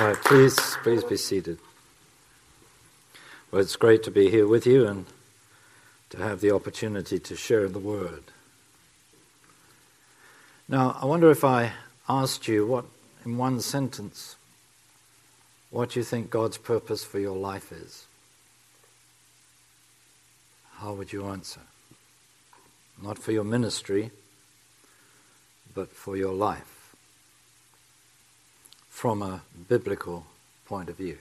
Uh, please, please be seated. Well, it's great to be here with you and to have the opportunity to share the word. Now, I wonder if I asked you what, in one sentence, what you think God's purpose for your life is. How would you answer? Not for your ministry, but for your life from a biblical point of view.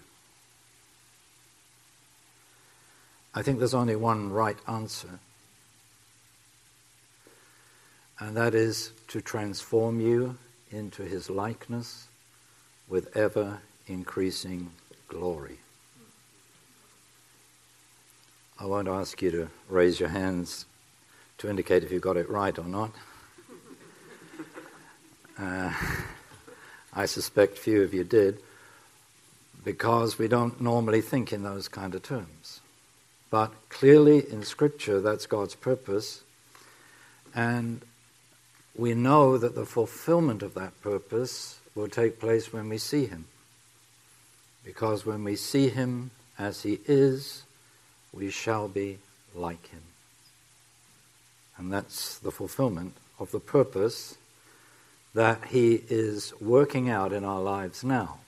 I think there's only one right answer, and that is to transform you into his likeness with ever increasing glory. I won't ask you to raise your hands to indicate if you got it right or not. Uh, I suspect few of you did, because we don't normally think in those kind of terms. But clearly in Scripture, that's God's purpose. And we know that the fulfillment of that purpose will take place when we see Him. Because when we see Him as He is, we shall be like Him. And that's the fulfillment of the purpose that He is working out in our lives now.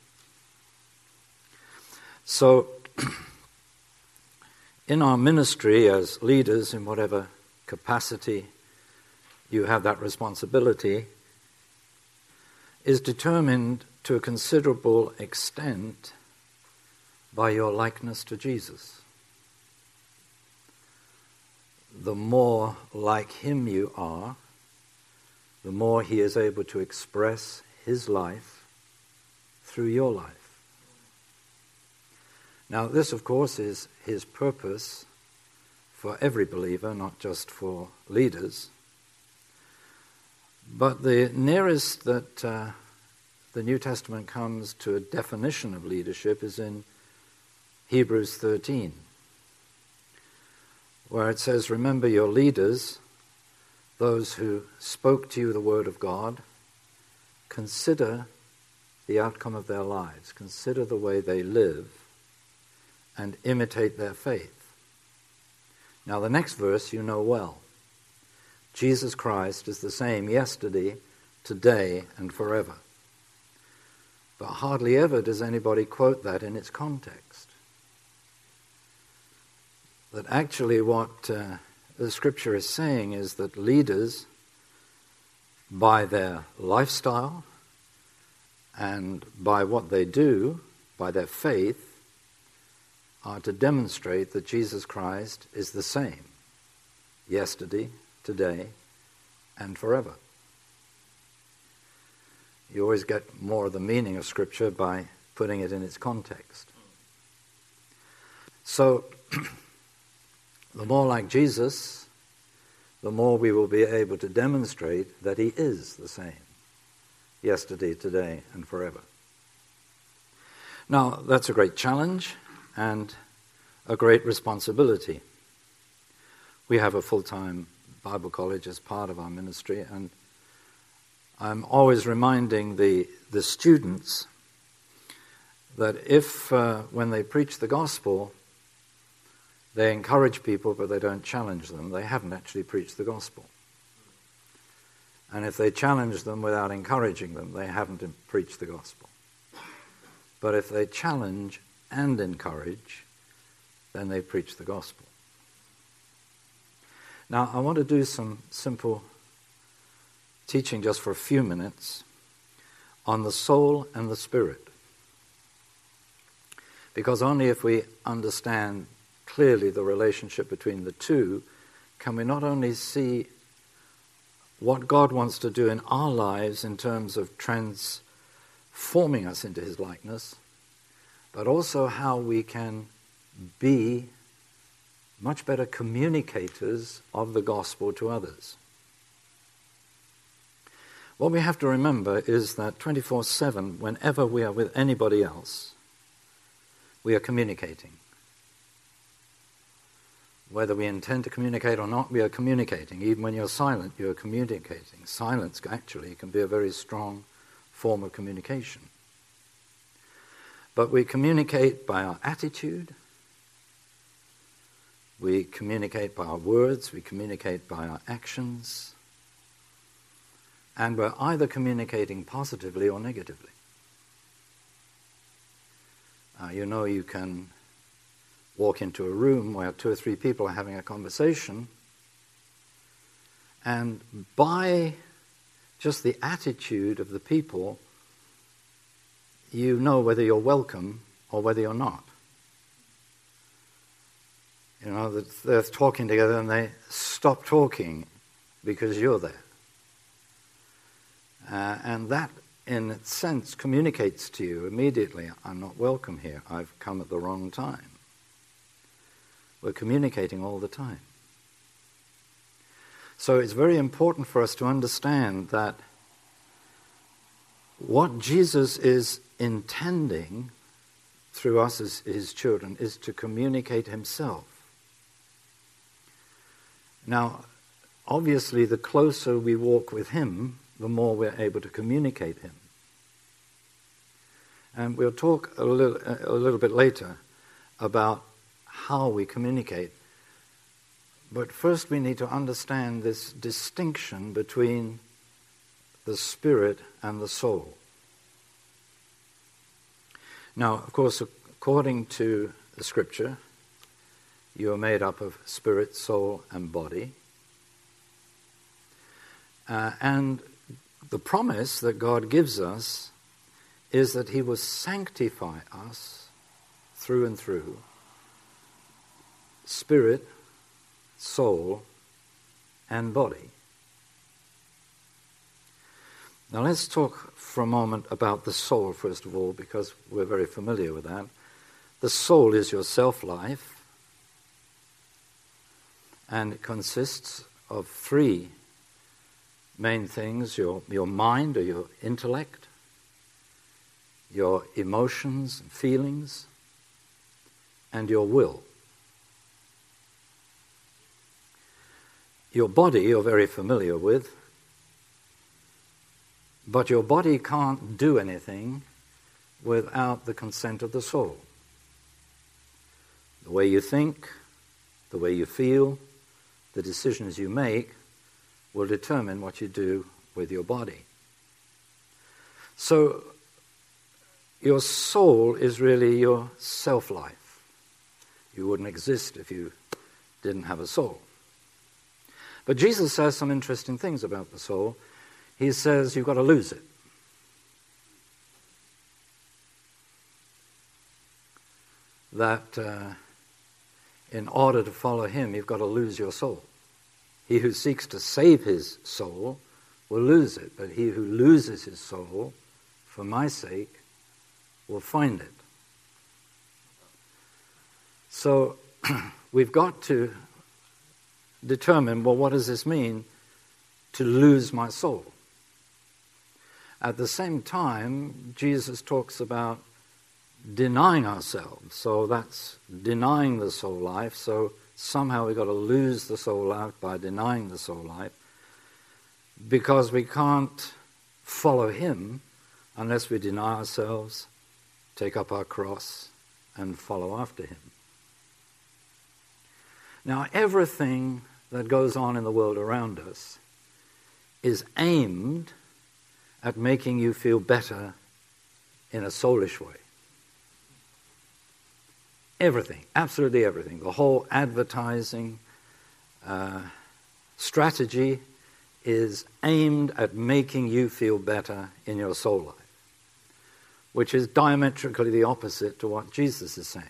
So, in our ministry as leaders, in whatever capacity you have that responsibility, is determined to a considerable extent by your likeness to Jesus. The more like Him you are, the more he is able to express his life through your life. Now, this, of course, is his purpose for every believer, not just for leaders. But the nearest that uh, the New Testament comes to a definition of leadership is in Hebrews 13, where it says, Remember your leaders those who spoke to you the Word of God, consider the outcome of their lives, consider the way they live, and imitate their faith. Now, the next verse you know well Jesus Christ is the same yesterday, today, and forever. But hardly ever does anybody quote that in its context. That actually, what uh, the scripture is saying is that leaders, by their lifestyle and by what they do, by their faith, are to demonstrate that Jesus Christ is the same yesterday, today, and forever. You always get more of the meaning of Scripture by putting it in its context. So, The more like Jesus, the more we will be able to demonstrate that He is the same yesterday, today, and forever. Now, that's a great challenge and a great responsibility. We have a full time Bible college as part of our ministry, and I'm always reminding the, the students that if, uh, when they preach the gospel, they encourage people, but they don't challenge them. They haven't actually preached the gospel. And if they challenge them without encouraging them, they haven't preached the gospel. But if they challenge and encourage, then they preach the gospel. Now, I want to do some simple teaching just for a few minutes on the soul and the spirit. Because only if we understand clearly the relationship between the two, can we not only see what God wants to do in our lives in terms of transforming us into His likeness, but also how we can be much better communicators of the gospel to others. What we have to remember is that 24 7, whenever we are with anybody else, we are communicating. Whether we intend to communicate or not, we are communicating. Even when you're silent, you're communicating. Silence actually can be a very strong form of communication. But we communicate by our attitude, we communicate by our words, we communicate by our actions, and we're either communicating positively or negatively. Uh, you know, you can walk into a room where two or three people are having a conversation, and by just the attitude of the people, you know whether you're welcome or whether you're not. You know, they're talking together and they stop talking because you're there. Uh, and that, in its sense, communicates to you immediately I'm not welcome here. I've come at the wrong time. We're communicating all the time. So it's very important for us to understand that what Jesus is intending through us as his children is to communicate himself. Now, obviously, the closer we walk with him, the more we're able to communicate him. And we'll talk a little, a little bit later about how we communicate. But first, we need to understand this distinction between the spirit and the soul. Now, of course, according to the scripture, you are made up of spirit, soul, and body. Uh, and the promise that God gives us is that He will sanctify us through and through spirit, soul, and body. Now let's talk for a moment about the soul, first of all, because we're very familiar with that. The soul is your self life, and it consists of three main things your, your mind or your intellect, your emotions and feelings, and your will. Your body you're very familiar with, but your body can't do anything without the consent of the soul. The way you think, the way you feel, the decisions you make will determine what you do with your body. So, your soul is really your self life. You wouldn't exist if you didn't have a soul. But Jesus says some interesting things about the soul. He says you've got to lose it. That uh, in order to follow him, you've got to lose your soul. He who seeks to save his soul will lose it, but he who loses his soul for my sake will find it. So we've got to determine well, what does this mean to lose my soul? At the same time, Jesus talks about denying ourselves. So that's denying the soul life. So somehow we've got to lose the soul life by denying the soul life because we can't follow Him unless we deny ourselves, take up our cross, and follow after Him. Now, everything that goes on in the world around us is aimed at making you feel better in a soulish way. Everything, absolutely everything. The whole advertising uh, strategy is aimed at making you feel better in your soul life, which is diametrically the opposite to what Jesus is saying.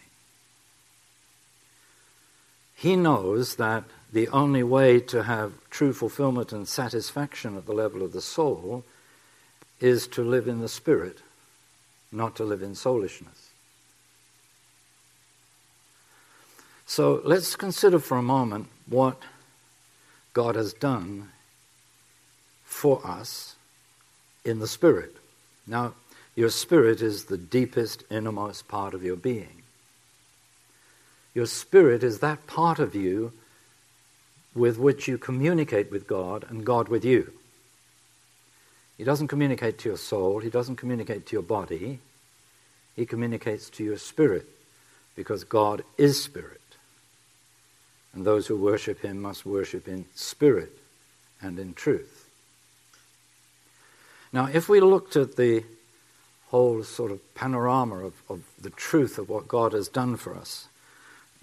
He knows that the only way to have true fulfillment and satisfaction at the level of the soul is to live in the spirit, not to live in soulishness. So let's consider for a moment what God has done for us in the spirit. Now, your spirit is the deepest, innermost part of your being. Your spirit is that part of you with which you communicate with God and God with you. He doesn't communicate to your soul, He doesn't communicate to your body, He communicates to your spirit because God is spirit. And those who worship him must worship in spirit and in truth. Now, if we looked at the whole sort of panorama of, of the truth of what God has done for us,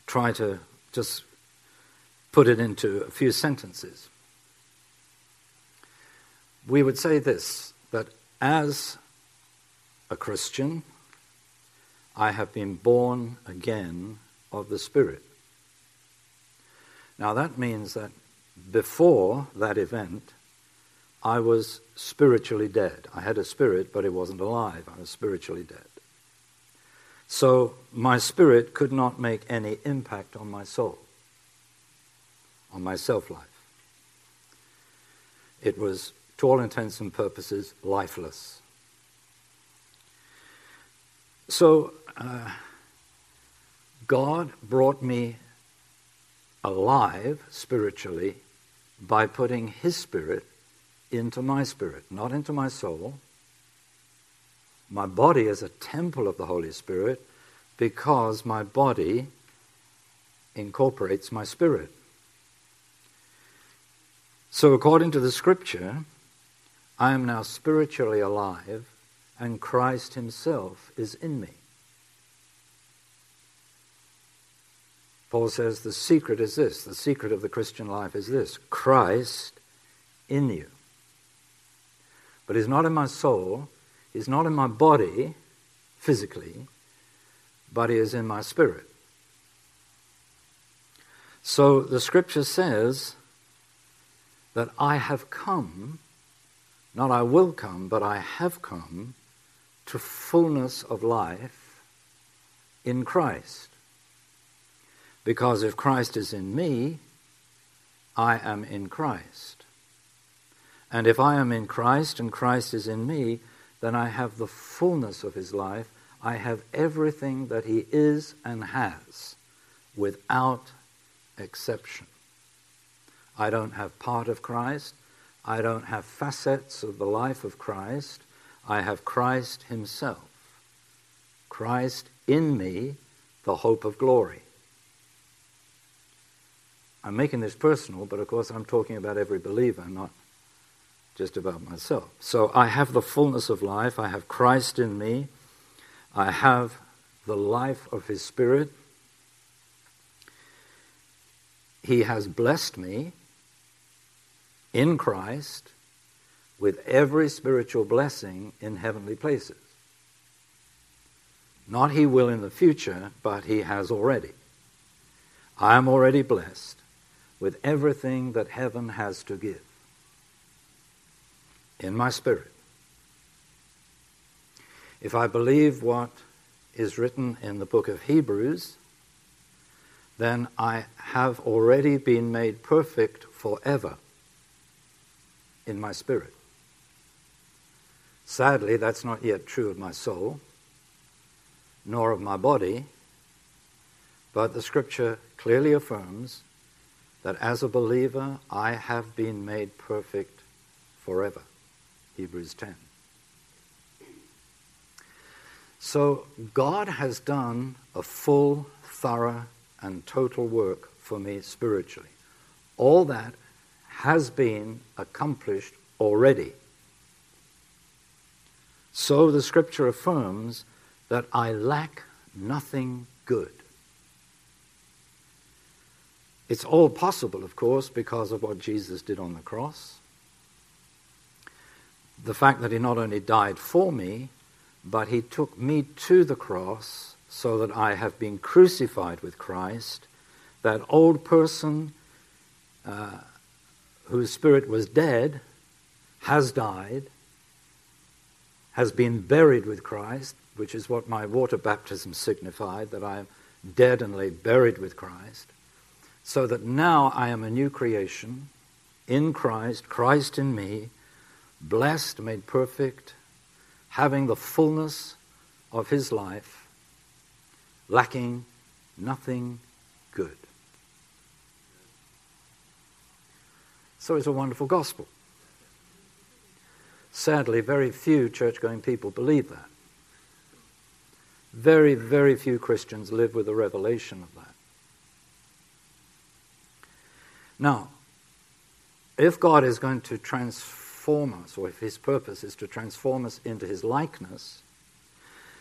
try to just put it into a few sentences, we would say this that as a Christian, I have been born again of the Spirit. Now that means that before that event, I was spiritually dead. I had a spirit, but it wasn't alive. I was spiritually dead. So my spirit could not make any impact on my soul, on my self life. It was, to all intents and purposes, lifeless. So uh, God brought me alive spiritually by putting His Spirit into my spirit, not into my soul. My body is a temple of the Holy Spirit because my body incorporates my spirit. So, according to the scripture, I am now spiritually alive and Christ Himself is in me. Paul says the secret is this the secret of the Christian life is this Christ in you. But He's not in my soul, He's not in my body physically, but He is in my spirit. So the scripture says that I have come, not I will come, but I have come to fullness of life in Christ. Because if Christ is in me, I am in Christ. And if I am in Christ and Christ is in me, then I have the fullness of his life. I have everything that he is and has without exception. I don't have part of Christ. I don't have facets of the life of Christ. I have Christ Himself. Christ in me, the hope of glory. I'm making this personal, but of course I'm talking about every believer, not just about myself. So I have the fullness of life. I have Christ in me. I have the life of His Spirit. He has blessed me in Christ with every spiritual blessing in heavenly places. Not he will in the future, but he has already. I am already blessed with everything that heaven has to give in my spirit. If I believe what is written in the book of Hebrews, then I have already been made perfect forever in my spirit. Sadly, that's not yet true of my soul, nor of my body, but the scripture clearly affirms that as a believer, I have been made perfect forever. Hebrews 10. So, God has done a full, thorough, and total work for me spiritually. All that has been accomplished already. So the scripture affirms that I lack nothing good. It's all possible, of course, because of what Jesus did on the cross. The fact that he not only died for me, but he took me to the cross so that I have been crucified with Christ. That old person uh, whose spirit was dead has died has been buried with Christ, which is what my water baptism signified, that I am dead and lay buried with Christ, so that now I am a new creation in Christ, Christ in me, blessed, made perfect, having the fullness of his life, lacking nothing good. So it's a wonderful gospel. Sadly, very few church going people believe that. Very, very few Christians live with a revelation of that. Now, if God is going to transform us, or if His purpose is to transform us into His likeness,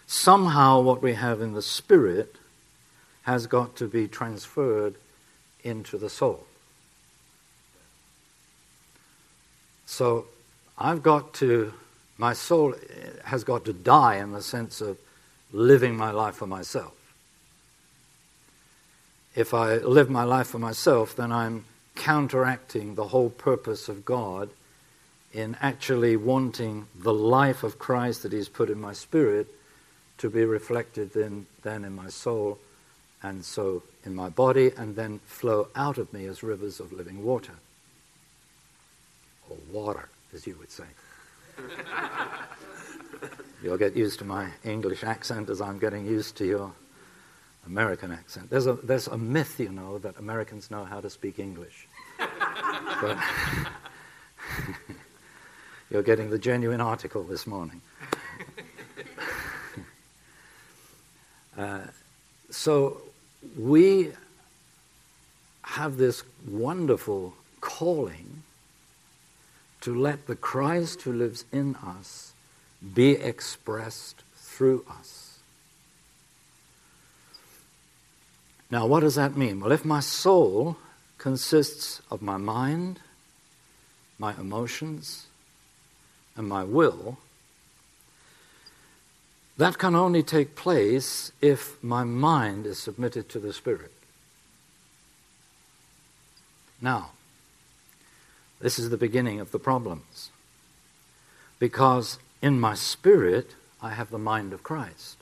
somehow what we have in the Spirit has got to be transferred into the soul. So I've got to, my soul has got to die in the sense of living my life for myself. If I live my life for myself, then I'm counteracting the whole purpose of God in actually wanting the life of Christ that He's put in my spirit to be reflected in, then in my soul and so in my body and then flow out of me as rivers of living water. Or water, as you would say. You'll get used to my English accent as I'm getting used to your American accent. There's a, there's a myth, you know, that Americans know how to speak English. but you're getting the genuine article this morning. uh, so we have this wonderful calling to let the Christ who lives in us be expressed through us. Now, what does that mean? Well, if my soul consists of my mind, my emotions, and my will, that can only take place if my mind is submitted to the Spirit. Now, this is the beginning of the problems. Because in my spirit, I have the mind of Christ.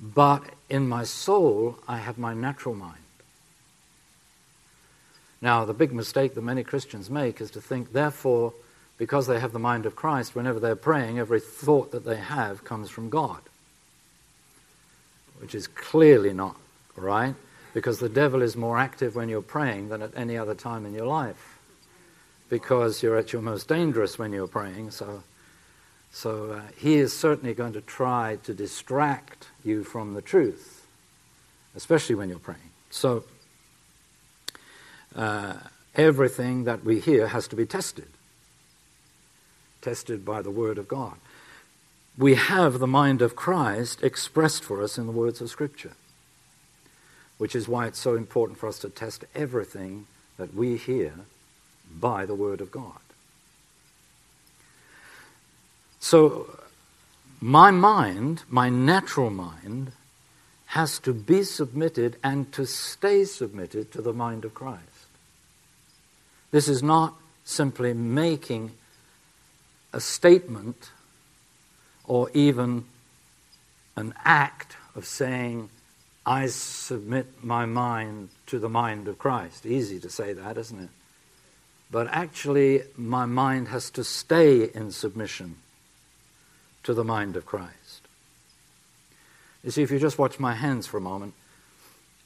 But in my soul, I have my natural mind. Now, the big mistake that many Christians make is to think, therefore, because they have the mind of Christ, whenever they're praying, every thought that they have comes from God. Which is clearly not right, because the devil is more active when you're praying than at any other time in your life. Because you're at your most dangerous when you're praying, so, so uh, he is certainly going to try to distract you from the truth, especially when you're praying. So, uh, everything that we hear has to be tested, tested by the Word of God. We have the mind of Christ expressed for us in the words of Scripture, which is why it's so important for us to test everything that we hear by the Word of God. So, my mind, my natural mind, has to be submitted and to stay submitted to the mind of Christ. This is not simply making a statement or even an act of saying, I submit my mind to the mind of Christ. Easy to say that, isn't it? But actually, my mind has to stay in submission to the mind of Christ. You see, if you just watch my hands for a moment,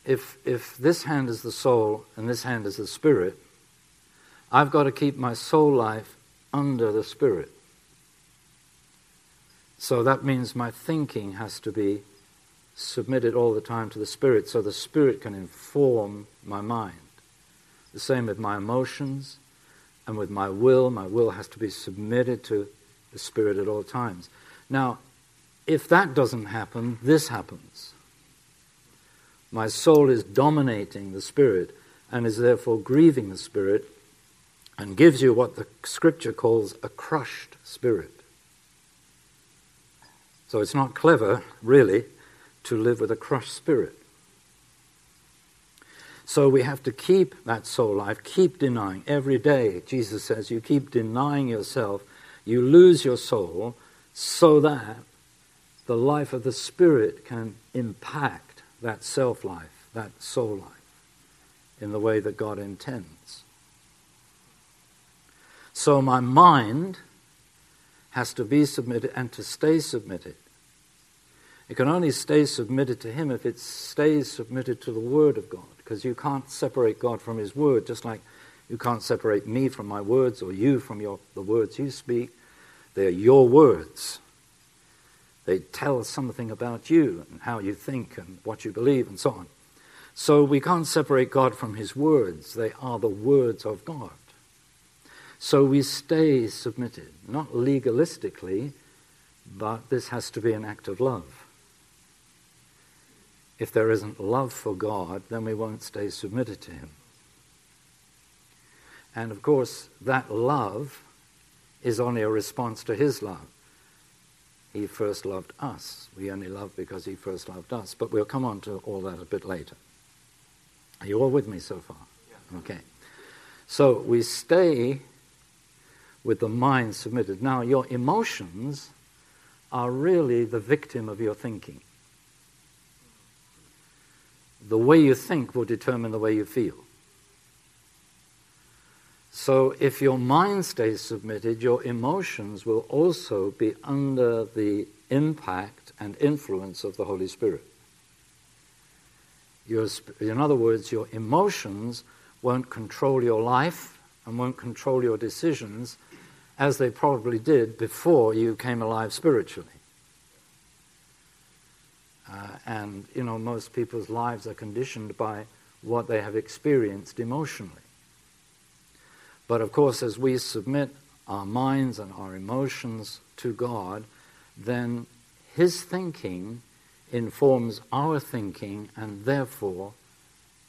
if, if this hand is the soul and this hand is the spirit, I've got to keep my soul life under the Spirit. So that means my thinking has to be submitted all the time to the Spirit so the Spirit can inform my mind. The same with my emotions and with my will. My will has to be submitted to the Spirit at all times. Now, if that doesn't happen, this happens. My soul is dominating the Spirit and is therefore grieving the Spirit and gives you what the scripture calls a crushed spirit. So it's not clever, really, to live with a crushed spirit. So we have to keep that soul life, keep denying every day. Jesus says, You keep denying yourself, you lose your soul, so that the life of the Spirit can impact that self life, that soul life, in the way that God intends. So my mind has to be submitted and to stay submitted. It can only stay submitted to Him if it stays submitted to the Word of God, because you can't separate God from His Word, just like you can't separate me from my words or you from your, the words you speak. They're your words. They tell something about you and how you think and what you believe and so on. So we can't separate God from His words. They are the words of God. So we stay submitted, not legalistically, but this has to be an act of love. If there isn't love for God, then we won't stay submitted to Him. And of course, that love is only a response to His love. He first loved us. We only love because He first loved us. But we'll come on to all that a bit later. Are you all with me so far? Yeah. Okay. So we stay with the mind submitted. Now, your emotions are really the victim of your thinking. The way you think will determine the way you feel. So, if your mind stays submitted, your emotions will also be under the impact and influence of the Holy Spirit. Your, in other words, your emotions won't control your life and won't control your decisions as they probably did before you came alive spiritually. Uh, and, you know, most people's lives are conditioned by what they have experienced emotionally. But of course, as we submit our minds and our emotions to God, then His thinking informs our thinking and therefore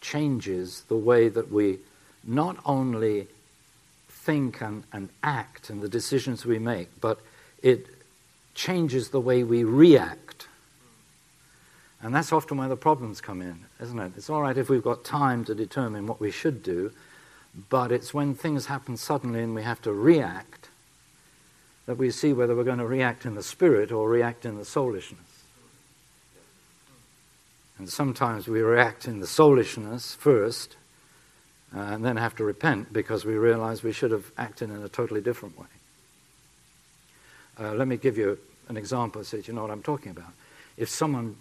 changes the way that we not only think and, and act and the decisions we make, but it changes the way we react. And that's often where the problems come in, isn't it? It's all right if we've got time to determine what we should do, but it's when things happen suddenly and we have to react that we see whether we're going to react in the spirit or react in the soulishness. And sometimes we react in the soulishness first, uh, and then have to repent because we realize we should have acted in a totally different way. Uh, let me give you an example so that you know what I'm talking about. If someone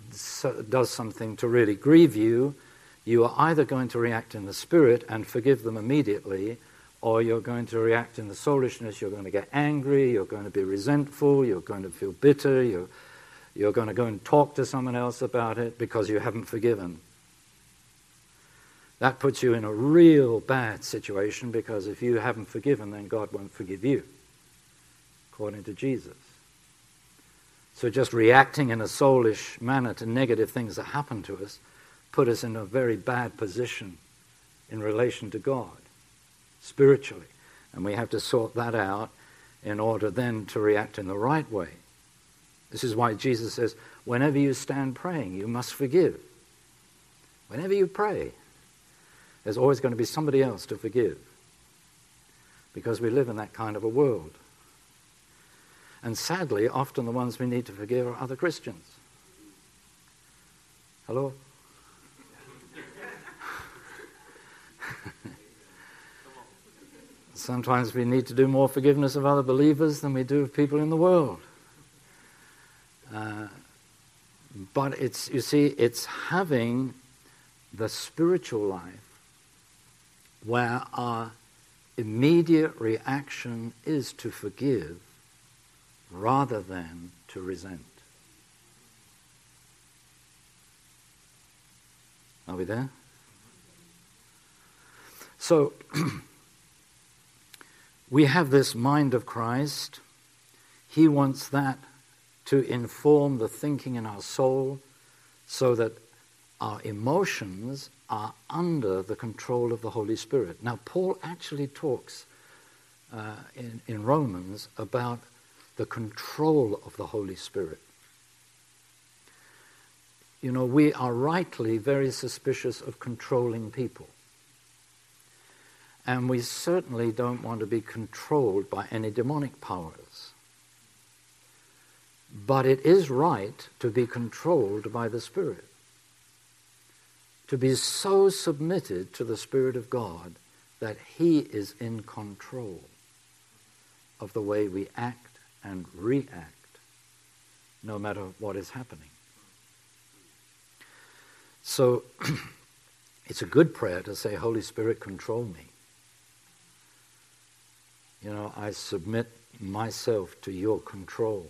does something to really grieve you, you are either going to react in the spirit and forgive them immediately, or you're going to react in the soulishness. You're going to get angry, you're going to be resentful, you're going to feel bitter, you're, you're going to go and talk to someone else about it because you haven't forgiven. That puts you in a real bad situation because if you haven't forgiven, then God won't forgive you, according to Jesus. So just reacting in a soulish manner to negative things that happen to us put us in a very bad position in relation to God, spiritually. And we have to sort that out in order then to react in the right way. This is why Jesus says, whenever you stand praying, you must forgive. Whenever you pray, there's always going to be somebody else to forgive because we live in that kind of a world. And sadly, often the ones we need to forgive are other Christians. Hello? Sometimes we need to do more forgiveness of other believers than we do of people in the world. Uh, but it's, you see, it's having the spiritual life where our immediate reaction is to forgive rather than to resent. Are we there? So, we have this mind of Christ. He wants that to inform the thinking in our soul so that our emotions are under the control of the Holy Spirit. Now, Paul actually talks uh, in, in Romans about the control of the Holy Spirit. You know, we are rightly very suspicious of controlling people. And we certainly don't want to be controlled by any demonic powers. But it is right to be controlled by the Spirit to be so submitted to the Spirit of God that He is in control of the way we act and react, no matter what is happening. So, it's a good prayer to say, Holy Spirit, control me. You know, I submit myself to your control.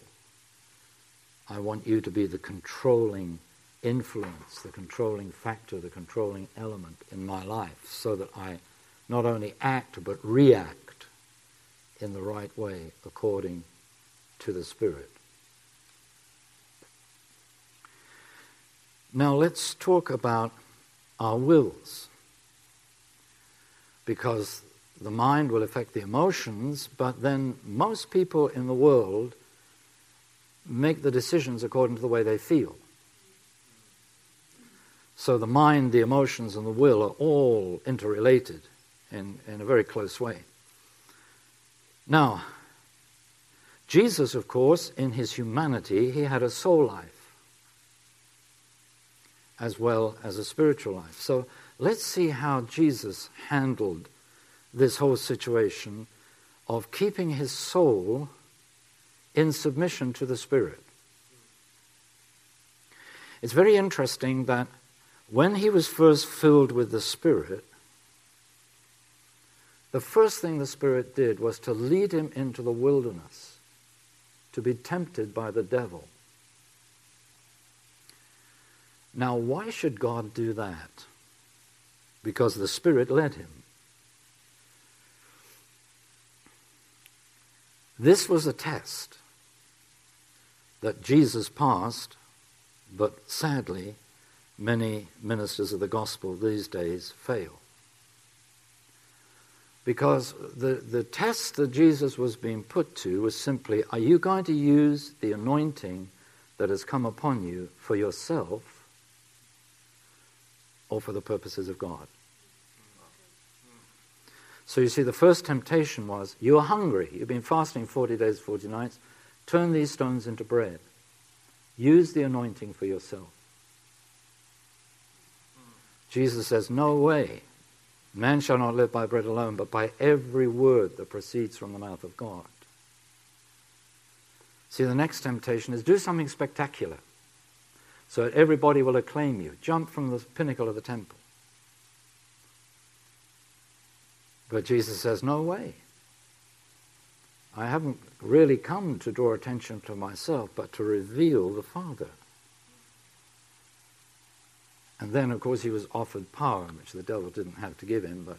I want you to be the controlling influence, the controlling factor, the controlling element in my life, so that I not only act but react in the right way according to the Spirit. Now let's talk about our wills. Because the mind will affect the emotions, but then most people in the world make the decisions according to the way they feel. So the mind, the emotions, and the will are all interrelated in, in a very close way. Now, Jesus, of course, in his humanity, he had a soul life as well as a spiritual life. So let's see how Jesus handled this whole situation of keeping his soul in submission to the Spirit. It's very interesting that when he was first filled with the Spirit, the first thing the Spirit did was to lead him into the wilderness to be tempted by the devil. Now, why should God do that? Because the Spirit led him. This was a test that Jesus passed, but sadly, many ministers of the gospel these days fail. Because the, the test that Jesus was being put to was simply are you going to use the anointing that has come upon you for yourself or for the purposes of God. So you see, the first temptation was you are hungry. You've been fasting 40 days, 40 nights. Turn these stones into bread. Use the anointing for yourself. Jesus says, No way. Man shall not live by bread alone, but by every word that proceeds from the mouth of God. See, the next temptation is do something spectacular so that everybody will acclaim you. Jump from the pinnacle of the temple. But Jesus says, No way. I haven't really come to draw attention to myself, but to reveal the Father. And then, of course, he was offered power, which the devil didn't have to give him, but,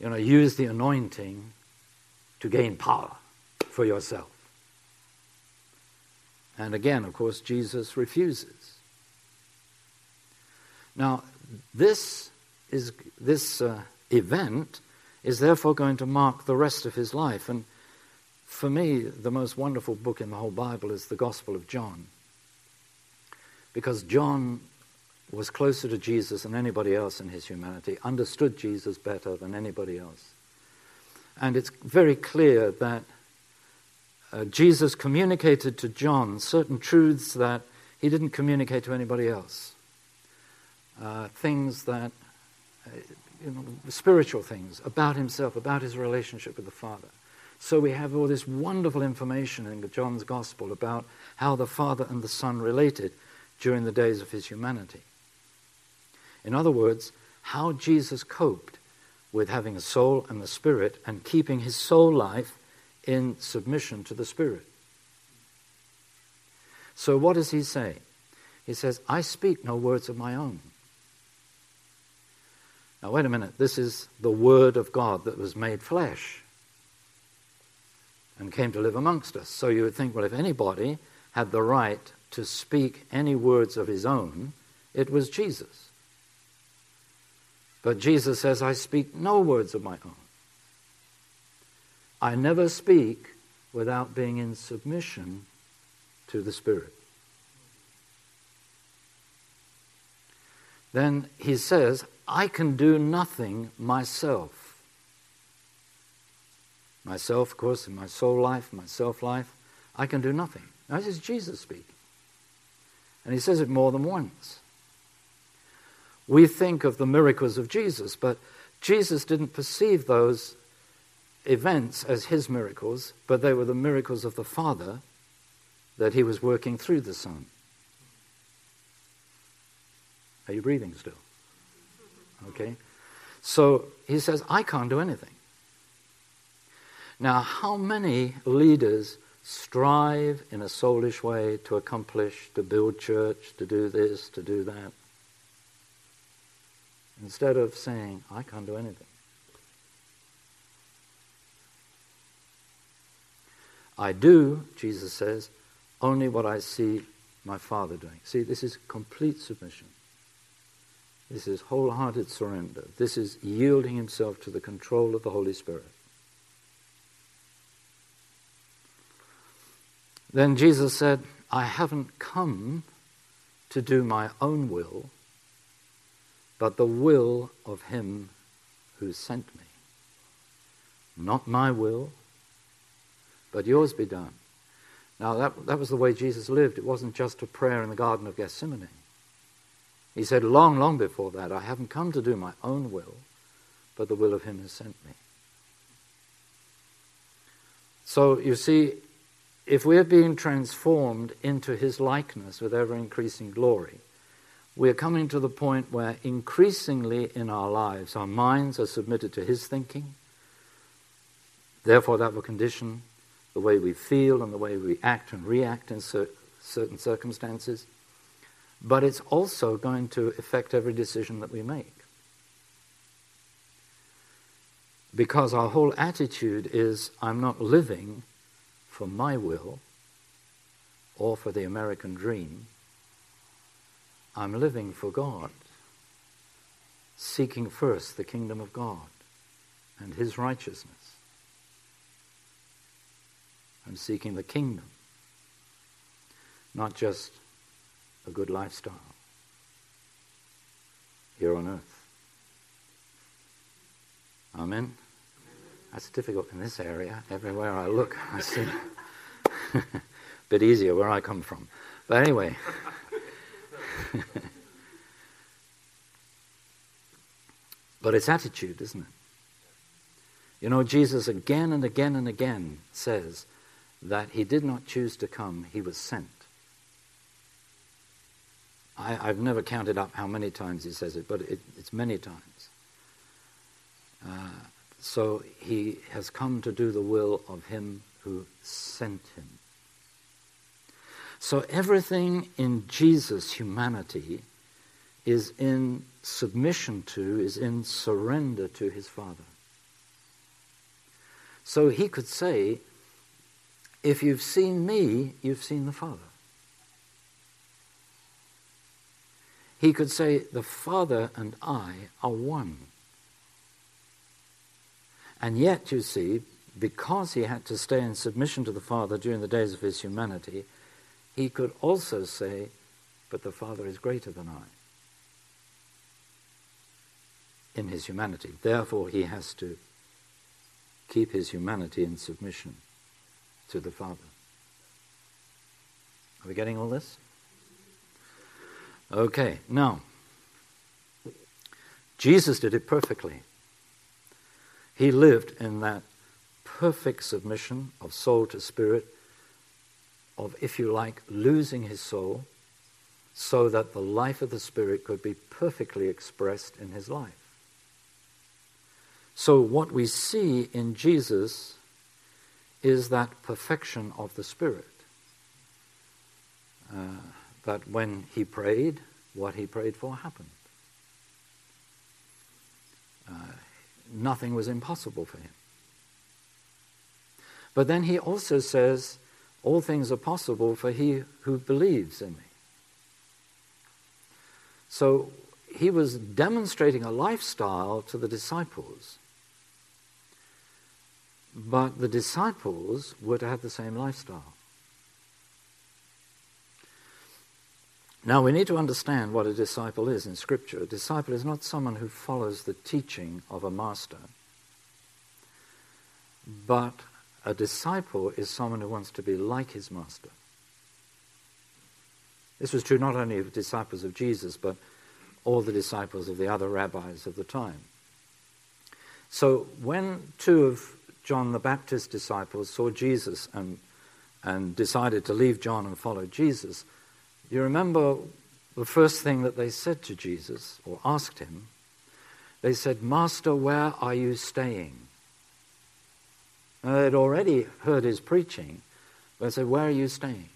you know, use the anointing to gain power for yourself. And again, of course, Jesus refuses. Now, this, is, this uh, event is therefore going to mark the rest of his life. And for me, the most wonderful book in the whole Bible is the Gospel of John. Because John was closer to Jesus than anybody else in his humanity, understood Jesus better than anybody else. And it's very clear that uh, Jesus communicated to John certain truths that he didn't communicate to anybody else. Uh, things that, uh, you know, spiritual things about himself, about his relationship with the Father. So we have all this wonderful information in John's Gospel about how the Father and the Son related during the days of his humanity. In other words, how Jesus coped with having a soul and the Spirit and keeping his soul life in submission to the Spirit. So, what does he say? He says, I speak no words of my own. Now, wait a minute. This is the Word of God that was made flesh and came to live amongst us. So, you would think, well, if anybody had the right to speak any words of his own, it was Jesus. But Jesus says, I speak no words of my own. I never speak without being in submission to the Spirit. Then he says, I can do nothing myself. Myself, of course, in my soul life, my self life, I can do nothing. Now, this is Jesus speaking. And he says it more than once. We think of the miracles of Jesus, but Jesus didn't perceive those events as his miracles, but they were the miracles of the Father that he was working through the Son. Are you breathing still? Okay. So he says, I can't do anything. Now, how many leaders strive in a soulish way to accomplish, to build church, to do this, to do that. Instead of saying, I can't do anything. I do, Jesus says, only what I see my Father doing. See, this is complete submission. This is wholehearted surrender. This is yielding himself to the control of the Holy Spirit. Then Jesus said, I haven't come to do my own will, but the will of him who sent me. Not my will, but yours be done. Now, that, that was the way Jesus lived. It wasn't just a prayer in the Garden of Gethsemane. He said, long, long before that, I haven't come to do my own will, but the will of him who sent me. So, you see, if we're being transformed into his likeness with ever increasing glory, we're coming to the point where increasingly in our lives our minds are submitted to his thinking. Therefore, that will condition the way we feel and the way we act and react in cer- certain circumstances. But it's also going to affect every decision that we make. Because our whole attitude is I'm not living for my will or for the American dream. I'm living for God, seeking first the kingdom of God and His righteousness. I'm seeking the kingdom, not just a good lifestyle here on earth. Amen. That's difficult in this area. Everywhere I look, I see. a bit easier where I come from. But anyway. but it's attitude, isn't it? You know, Jesus again and again and again says that he did not choose to come, he was sent. I, have never counted up how many times he says it, but it, it's many times. Uh, so he has come to do the will of him who sent him. So everything in Jesus' humanity is in submission to, is in surrender to his Father. So he could say, If you've seen me, you've seen the Father. He could say, The Father and I are one. And yet, you see, because he had to stay in submission to the Father during the days of his humanity, he could also say, But the Father is greater than I in his humanity. Therefore, he has to keep his humanity in submission to the Father. Are we getting all this? Okay, now, Jesus did it perfectly. He lived in that perfect submission of soul to spirit, of, if you like, losing his soul, so that the life of the Spirit could be perfectly expressed in his life. So, what we see in Jesus is that perfection of the Spirit. Uh, that when he prayed, what he prayed for happened. Uh, nothing was impossible for him. But then he also says, All things are possible for he who believes in me. So he was demonstrating a lifestyle to the disciples. But the disciples were to have the same lifestyle. Now, we need to understand what a disciple is in Scripture. A disciple is not someone who follows the teaching of a master, but a disciple is someone who wants to be like his master. This was true not only of disciples of Jesus, but all the disciples of the other rabbis of the time. So, when two of John the Baptist's disciples saw Jesus and, and decided to leave John and follow Jesus, you remember the first thing that they said to Jesus or asked him? They said, Master, where are you staying? Now, they'd already heard his preaching, They said, Where are you staying?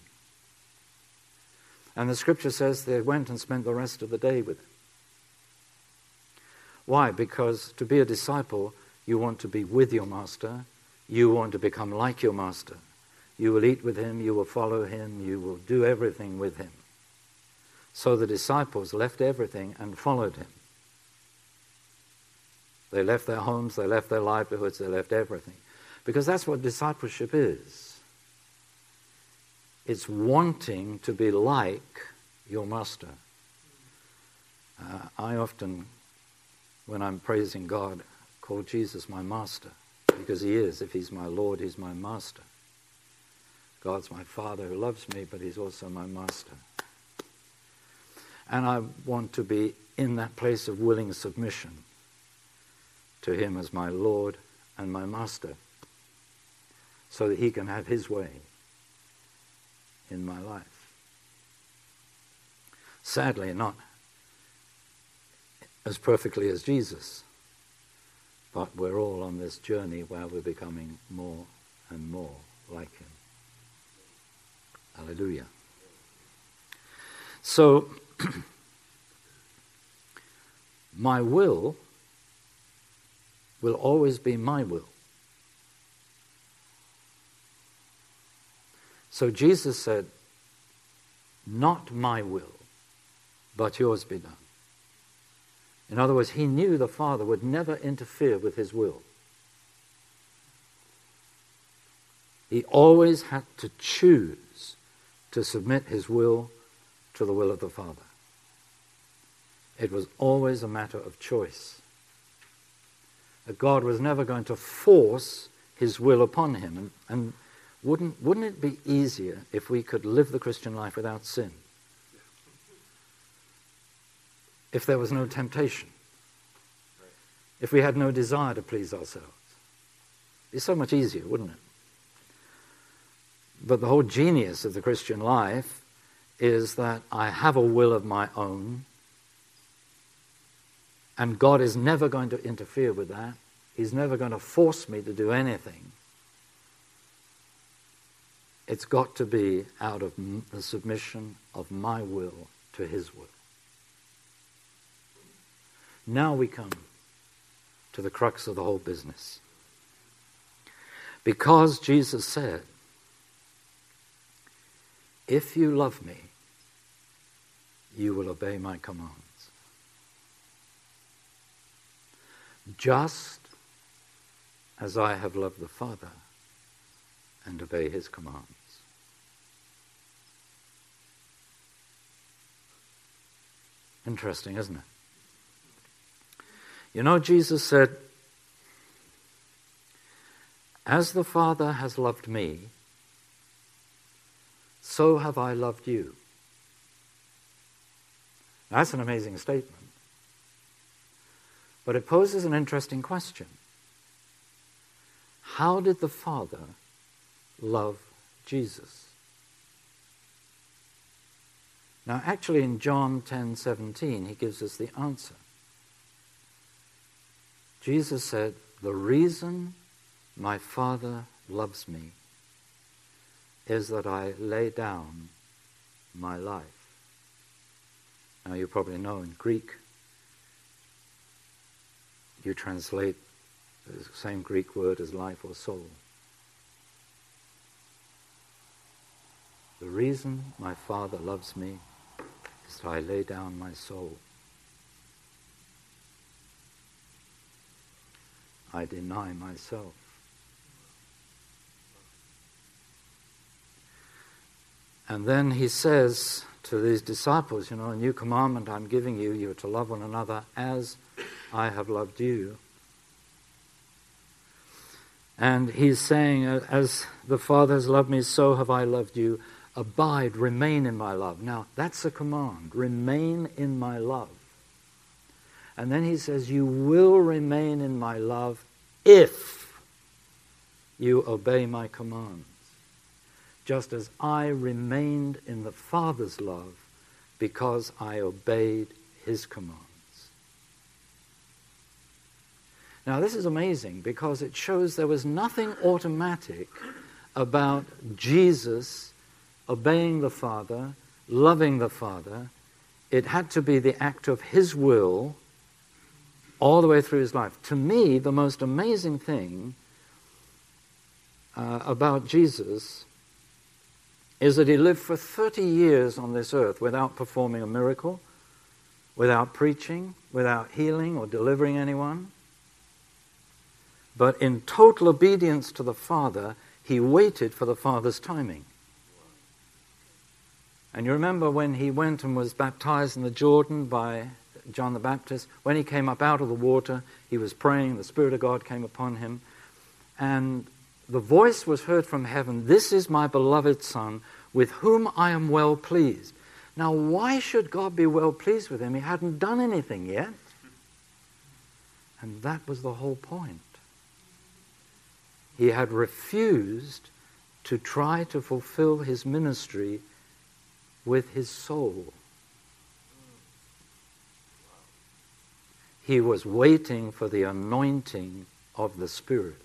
And the scripture says they went and spent the rest of the day with him. Why? Because to be a disciple, you want to be with your master, you want to become like your master. You will eat with him, you will follow him, you will do everything with him. So the disciples left everything and followed him. They left their homes, they left their livelihoods, they left everything. Because that's what discipleship is it's wanting to be like your master. Uh, I often, when I'm praising God, call Jesus my master because he is. If he's my Lord, he's my master. God's my Father who loves me, but He's also my Master. And I want to be in that place of willing submission to Him as my Lord and my Master, so that He can have His way in my life. Sadly, not as perfectly as Jesus, but we're all on this journey where we're becoming more and more like Him. Hallelujah. So, my will will always be my will. So Jesus said, Not my will, but yours be done. In other words, he knew the Father would never interfere with his will. He always had to choose to submit his will to the will of the Father. It was always a matter of choice. That God was never going to force his will upon him. And, and wouldn't, wouldn't it be easier if we could live the Christian life without sin? If there was no temptation? If we had no desire to please ourselves? It's so much easier, wouldn't it? But the whole genius of the Christian life is that I have a will of my own, and God is never going to interfere with that. He's never going to force me to do anything. It's got to be out of the submission of my will to His will. Now we come to the crux of the whole business. Because Jesus said, if you love me, you will obey my commands. Just as I have loved the Father and obey his commands. Interesting, isn't it? You know, Jesus said, As the Father has loved me, so have I loved you. That's an amazing statement. But it poses an interesting question. How did the Father love Jesus? Now, actually, in John 10 17, he gives us the answer. Jesus said, The reason my Father loves me is that I lay down my life. Now, you probably know in Greek, you translate the same Greek word as life or soul. The reason my Father loves me is that I lay down my soul. I deny myself. And then he says to these disciples, you know, a new commandment I'm giving you, you are to love one another as I have loved you. And he's saying, as the Father has loved me, so have I loved you. Abide, remain in my love. Now, that's a command. Remain in my love. And then he says, You will remain in my love if you obey my commands, just as I remained in the Father's love because I obeyed his commands. Now, this is amazing because it shows there was nothing automatic about Jesus obeying the Father, loving the Father. It had to be the act of His will all the way through His life. To me, the most amazing thing uh, about Jesus is that He lived for 30 years on this earth without performing a miracle, without preaching, without healing or delivering anyone. But in total obedience to the Father, he waited for the Father's timing. And you remember when he went and was baptized in the Jordan by John the Baptist, when he came up out of the water, he was praying, the Spirit of God came upon him, and the voice was heard from heaven This is my beloved Son, with whom I am well pleased. Now, why should God be well pleased with him? He hadn't done anything yet. And that was the whole point. He had refused to try to fulfill his ministry with his soul. He was waiting for the anointing of the Spirit.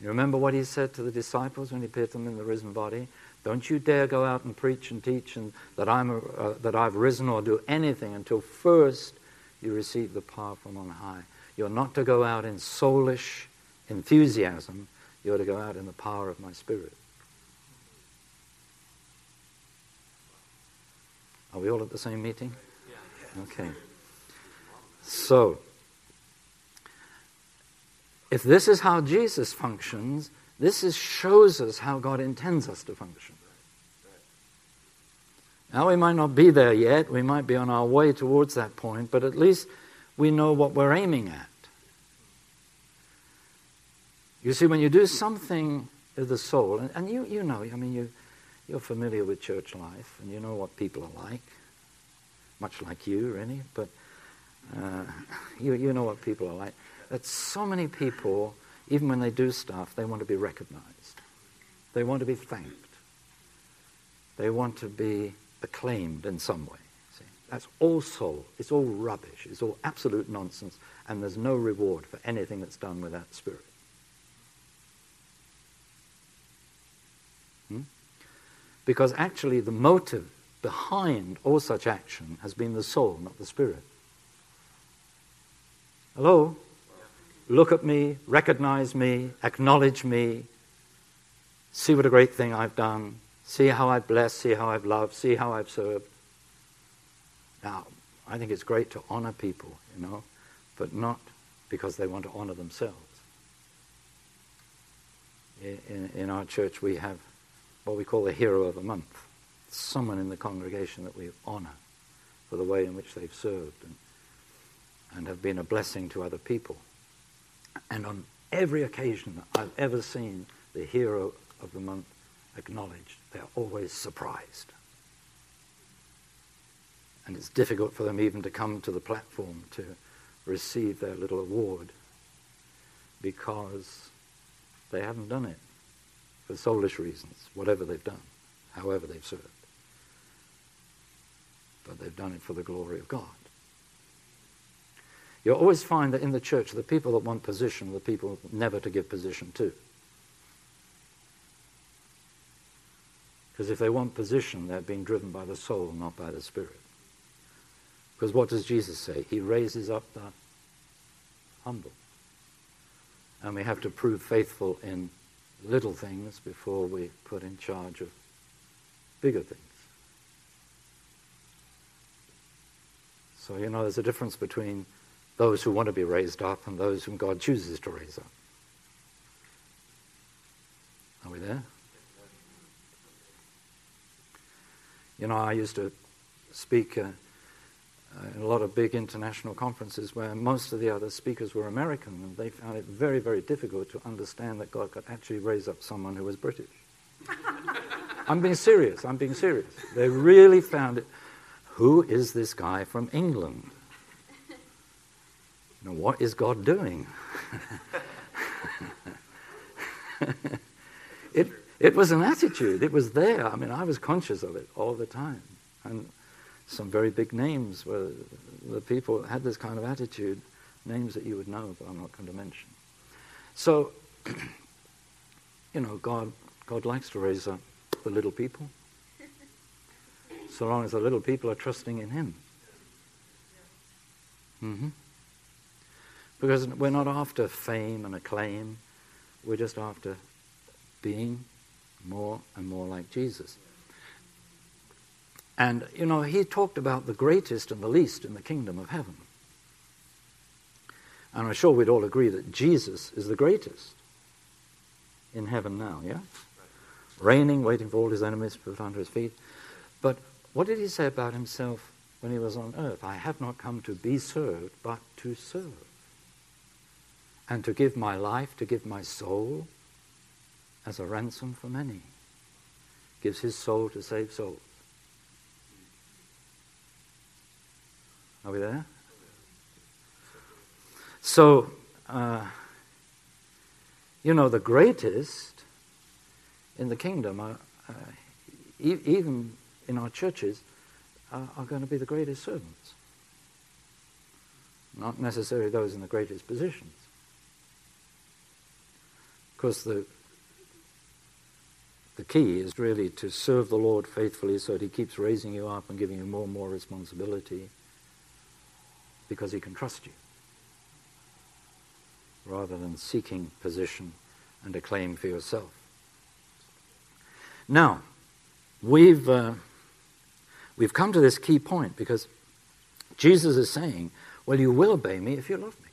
You remember what he said to the disciples when he appeared to them in the risen body? Don't you dare go out and preach and teach and that, I'm uh, that I've risen or do anything until first you receive the power from on high. You're not to go out in soulish enthusiasm. You're to go out in the power of my Spirit. Are we all at the same meeting? Okay. So, if this is how Jesus functions, this is, shows us how God intends us to function. Now, we might not be there yet, we might be on our way towards that point, but at least we know what we're aiming at. You see, when you do something of the soul, and, and you, you know, I mean, you, you're familiar with church life, and you know what people are like, much like you, really, but uh, you, you know what people are like. That so many people, even when they do stuff, they want to be recognized. They want to be thanked. They want to be acclaimed in some way. See? That's all soul. It's all rubbish. It's all absolute nonsense, and there's no reward for anything that's done with that spirit. Because actually, the motive behind all such action has been the soul, not the spirit. Hello? Look at me, recognize me, acknowledge me, see what a great thing I've done, see how I've blessed, see how I've loved, see how I've served. Now, I think it's great to honor people, you know, but not because they want to honor themselves. In, in our church, we have what we call the hero of the month. Someone in the congregation that we honor for the way in which they've served and, and have been a blessing to other people. And on every occasion I've ever seen the hero of the month acknowledged, they're always surprised. And it's difficult for them even to come to the platform to receive their little award because they haven't done it for soulish reasons, whatever they've done, however they've served. But they've done it for the glory of God. You'll always find that in the church, the people that want position are the people never to give position to. Because if they want position, they're being driven by the soul, not by the spirit. Because what does Jesus say? He raises up the humble. And we have to prove faithful in little things before we put in charge of bigger things. So, you know, there's a difference between those who want to be raised up and those whom God chooses to raise up. Are we there? You know, I used to speak uh, in a lot of big international conferences where most of the other speakers were American, and they found it very, very difficult to understand that God could actually raise up someone who was British. I'm being serious, I'm being serious. They really found it. Who is this guy from England? You know, what is God doing? it, it was an attitude, it was there. I mean, I was conscious of it all the time. And some very big names where the people had this kind of attitude, names that you would know, but I'm not going to mention. So, you know, God God likes to raise up the little people, so long as the little people are trusting in Him. Mm-hmm. Because we're not after fame and acclaim, we're just after being more and more like Jesus. And, you know, he talked about the greatest and the least in the kingdom of heaven. And I'm sure we'd all agree that Jesus is the greatest in heaven now, yeah? Reigning, waiting for all his enemies to put under his feet. But what did he say about himself when he was on earth? I have not come to be served, but to serve. And to give my life, to give my soul as a ransom for many. Gives his soul to save souls. Are we there? So, uh, you know, the greatest in the kingdom, are, uh, e- even in our churches, uh, are going to be the greatest servants. Not necessarily those in the greatest positions. Because the, the key is really to serve the Lord faithfully so that He keeps raising you up and giving you more and more responsibility because He can trust you rather than seeking position and acclaim for yourself. Now, we've, uh, we've come to this key point because Jesus is saying, Well, you will obey me if you love me.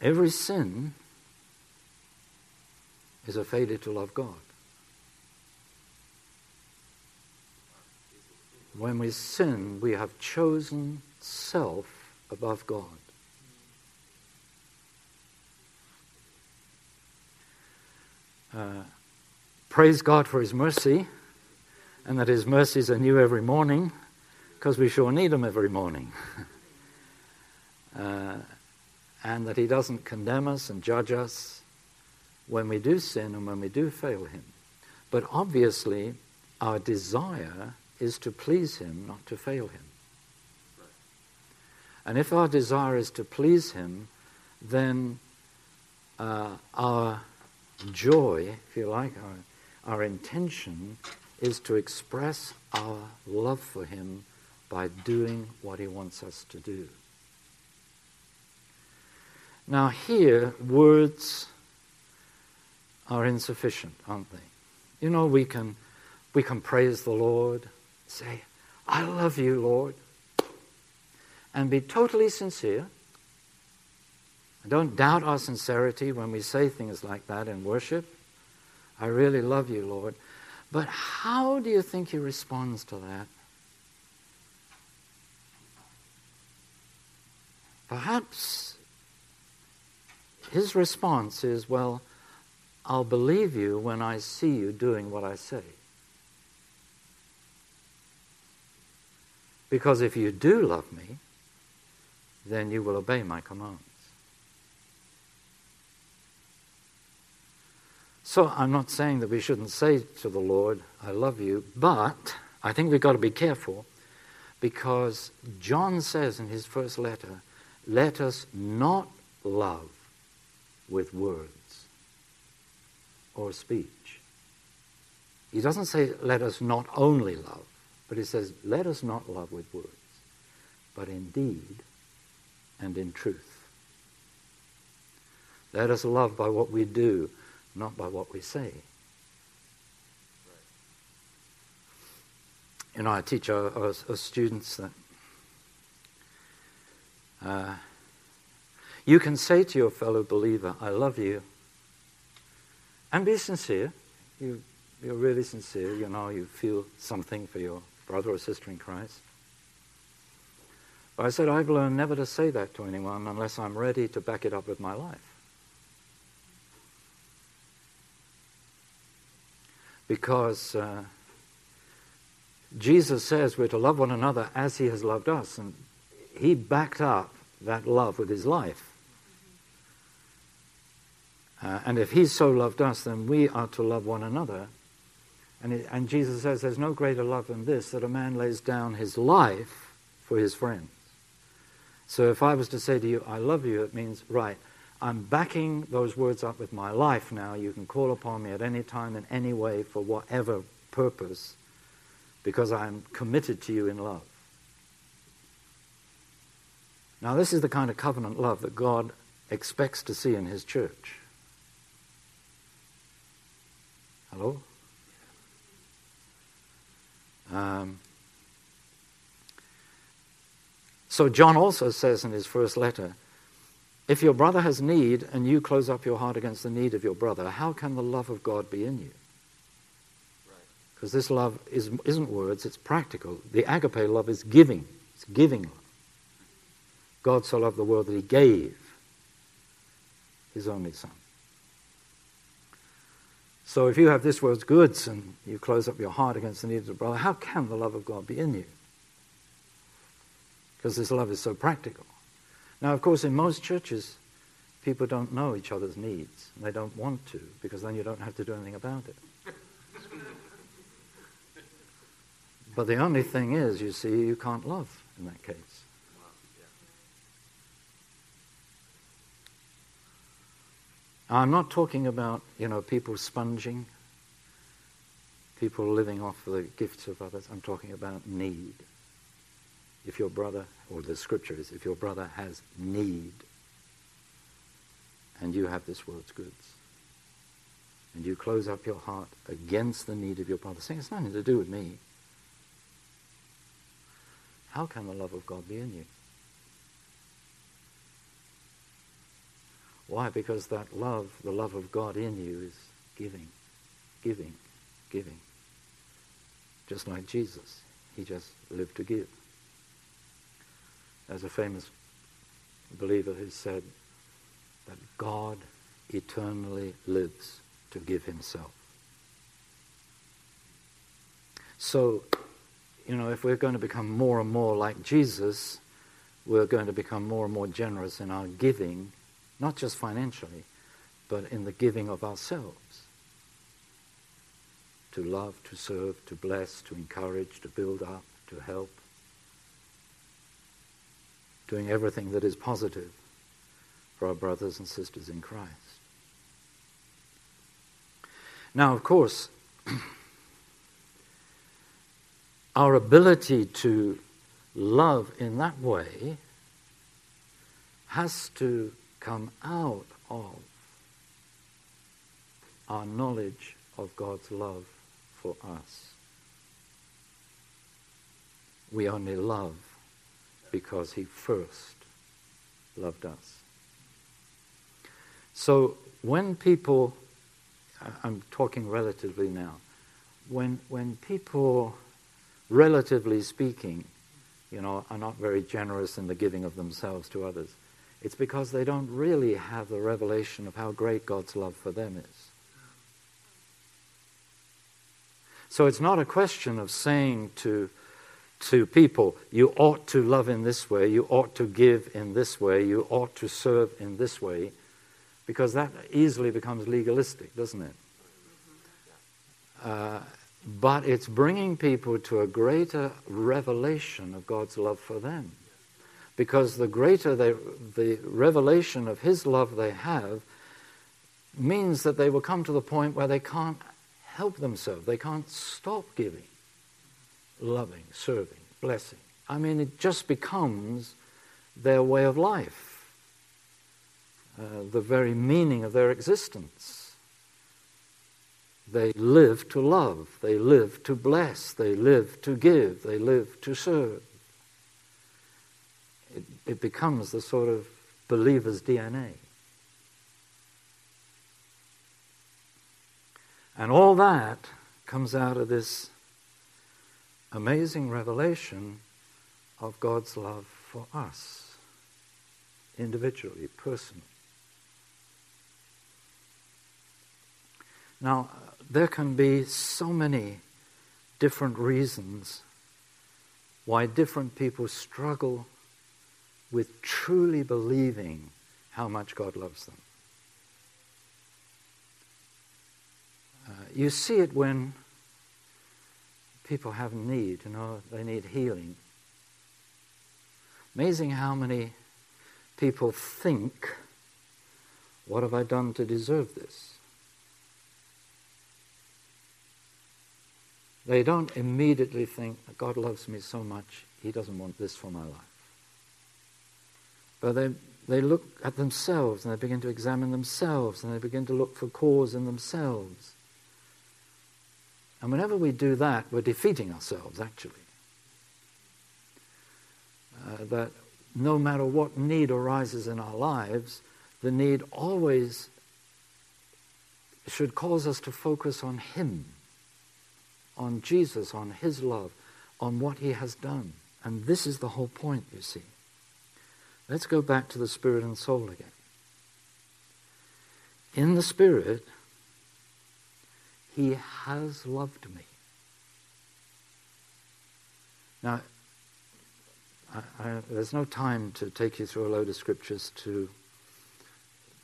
Every sin is a failure to love God. When we sin, we have chosen self above God. Uh, praise God for His mercy, and that His mercies are new every morning, because we sure need them every morning. uh, and that He doesn't condemn us and judge us when we do sin and when we do fail Him. But obviously, our desire is to please Him, not to fail Him. And if our desire is to please Him, then uh, our joy, if you like, our, our intention is to express our love for Him by doing what He wants us to do. Now, here, words are insufficient, aren't they? You know, we can, we can praise the Lord, Say, I love you, Lord. And be totally sincere. Don't doubt our sincerity when we say things like that in worship. I really love you, Lord. But how do you think he responds to that? Perhaps his response is, Well, I'll believe you when I see you doing what I say. Because if you do love me, then you will obey my commands. So I'm not saying that we shouldn't say to the Lord, I love you, but I think we've got to be careful because John says in his first letter, let us not love with words or speech. He doesn't say, let us not only love. But he says, let us not love with words, but in deed and in truth. Let us love by what we do, not by what we say. You know, I teach our, our, our students that uh, you can say to your fellow believer, I love you, and be sincere. You, you're really sincere, you know, you feel something for your brother or sister in Christ. But I said, I've learned never to say that to anyone unless I'm ready to back it up with my life. Because uh, Jesus says we're to love one another as he has loved us, and he backed up that love with his life. Uh, and if he so loved us, then we are to love one another and, it, and Jesus says there's no greater love than this that a man lays down his life for his friends. So if I was to say to you, I love you, it means, right, I'm backing those words up with my life now. You can call upon me at any time, in any way, for whatever purpose, because I'm committed to you in love. Now, this is the kind of covenant love that God expects to see in His church. Hello? Um, so, John also says in his first letter if your brother has need and you close up your heart against the need of your brother, how can the love of God be in you? Because this love is, isn't words, it's practical. The agape love is giving, it's giving love. God so loved the world that he gave his only son. So if you have this world's goods and you close up your heart against the needs of a brother, how can the love of God be in you? Because this love is so practical. Now, of course, in most churches, people don't know each other's needs. And they don't want to, because then you don't have to do anything about it. but the only thing is, you see, you can't love in that case. I'm not talking about, you know, people sponging, people living off the gifts of others. I'm talking about need. If your brother, or the scripture is, if your brother has need, and you have this world's goods, and you close up your heart against the need of your brother, saying it's nothing to do with me, how can the love of God be in you? Why? Because that love, the love of God in you, is giving, giving, giving. Just like Jesus. He just lived to give. There's a famous believer who said that God eternally lives to give himself. So, you know, if we're going to become more and more like Jesus, we're going to become more and more generous in our giving not just financially, but in the giving of ourselves. To love, to serve, to bless, to encourage, to build up, to help. Doing everything that is positive for our brothers and sisters in Christ. Now, of course, our ability to love in that way has to come out of our knowledge of God's love for us. We only love because He first loved us. So when people, I'm talking relatively now, when, when people, relatively speaking, you know, are not very generous in the giving of themselves to others, it's because they don't really have the revelation of how great God's love for them is. So it's not a question of saying to, to people, you ought to love in this way, you ought to give in this way, you ought to serve in this way, because that easily becomes legalistic, doesn't it? Uh, but it's bringing people to a greater revelation of God's love for them because the greater they, the revelation of His love they have means that they will come to the point where they can't help themselves. They can't stop giving, loving, serving, blessing. I mean, it just becomes their way of life, uh, the very meaning of their existence. They live to love, they live to bless, they live to give, they live to serve it becomes the sort of believer's DNA. And all that comes out of this amazing revelation of God's love for us, individually, personally. Now, there can be so many different reasons why different people struggle with truly believing how much God loves them. Uh, you see it when people have need, you know, they need healing. Amazing how many people think, What have I done to deserve this? They don't immediately think, God loves me so much, He doesn't want this for my life. But they, they look at themselves and they begin to examine themselves and they begin to look for cause in themselves. And whenever we do that, we're defeating ourselves, actually. Uh, that no matter what need arises in our lives, the need always should cause us to focus on Him, on Jesus, on His love, on what He has done. And this is the whole point, you see. Let's go back to the spirit and soul again. In the spirit, he has loved me. Now, I, I, there's no time to take you through a load of scriptures to,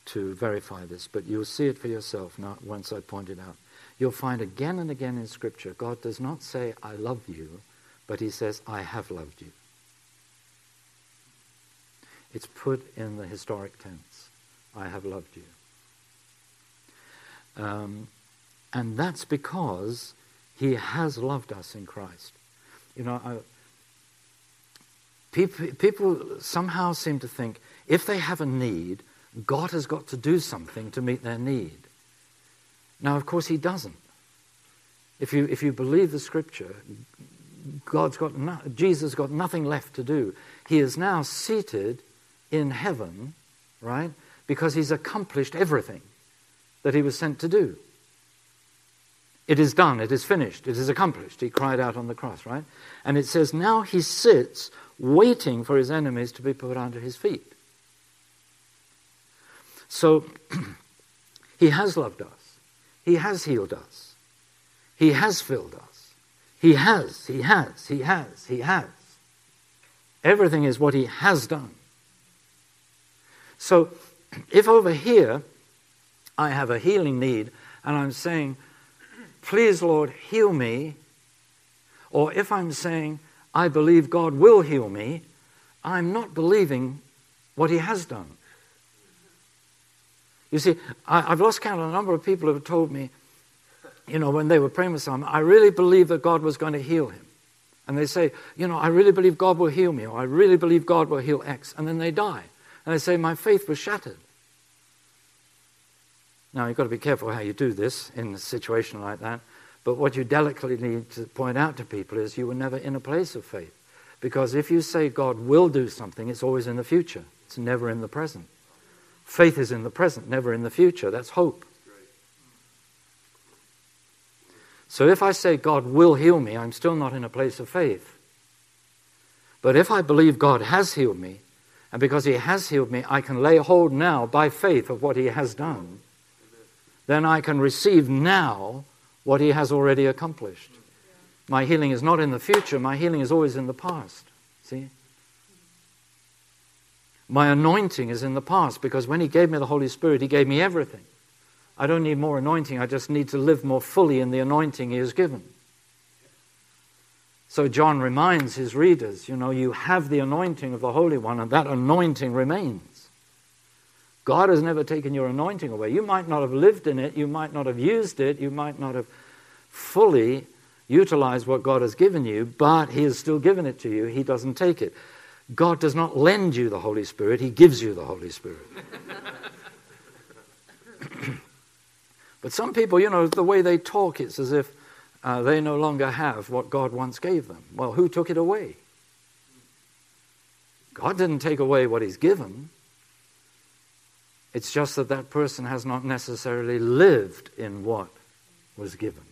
to verify this, but you'll see it for yourself now, once I point it out. You'll find again and again in Scripture, God does not say, I love you, but He says, I have loved you. It's put in the historic tense. I have loved you. Um, and that's because he has loved us in Christ. You know, I, people, people somehow seem to think if they have a need, God has got to do something to meet their need. Now, of course, he doesn't. If you, if you believe the scripture, God's got no, Jesus got nothing left to do. He is now seated in heaven, right? Because he's accomplished everything that he was sent to do. It is done, it is finished, it is accomplished. He cried out on the cross, right? And it says, now he sits waiting for his enemies to be put under his feet. So he has loved us, he has healed us, he has filled us, he has, he has, he has, he has. Everything is what he has done. So if over here I have a healing need and I'm saying, please, Lord, heal me, or if I'm saying, I believe God will heal me, I'm not believing what He has done. You see, I, have lost count of a number of people who have told me, you know, when they were praying with someone, I really believe that God was going to heal him. And they say, you know, I really believe God will heal me, or I really believe God will heal X. And then they die. And they say, My faith was shattered. Now, you've got to be careful how you do this in a situation like that. But what you delicately need to point out to people is you were never in a place of faith. Because if you say God will do something, it's always in the future, it's never in the present. Faith is in the present, never in the future. That's hope. So if I say God will heal me, I'm still not in a place of faith. But if I believe God has healed me, and because He has healed me, I can lay hold now by faith of what He has done. Then I can receive now what He has already accomplished. My healing is not in the future, my healing is always in the past. See? My anointing is in the past because when He gave me the Holy Spirit, He gave me everything. I don't need more anointing, I just need to live more fully in the anointing He has given. So John reminds his readers, you know, you have the anointing of the Holy One, and that anointing remains. God has never taken your anointing away. You might not have lived in it, you might not have used it, you might not have fully utilized what God has given you, but He has still given it to you. He doesn't take it. God does not lend you the Holy Spirit, He gives you the Holy Spirit. but some people, you know, the way they talk, it's as if uh, they no longer have what God once gave them. Well, who took it away? God didn't take away what He's given. It's just that that person has not necessarily lived in what was given.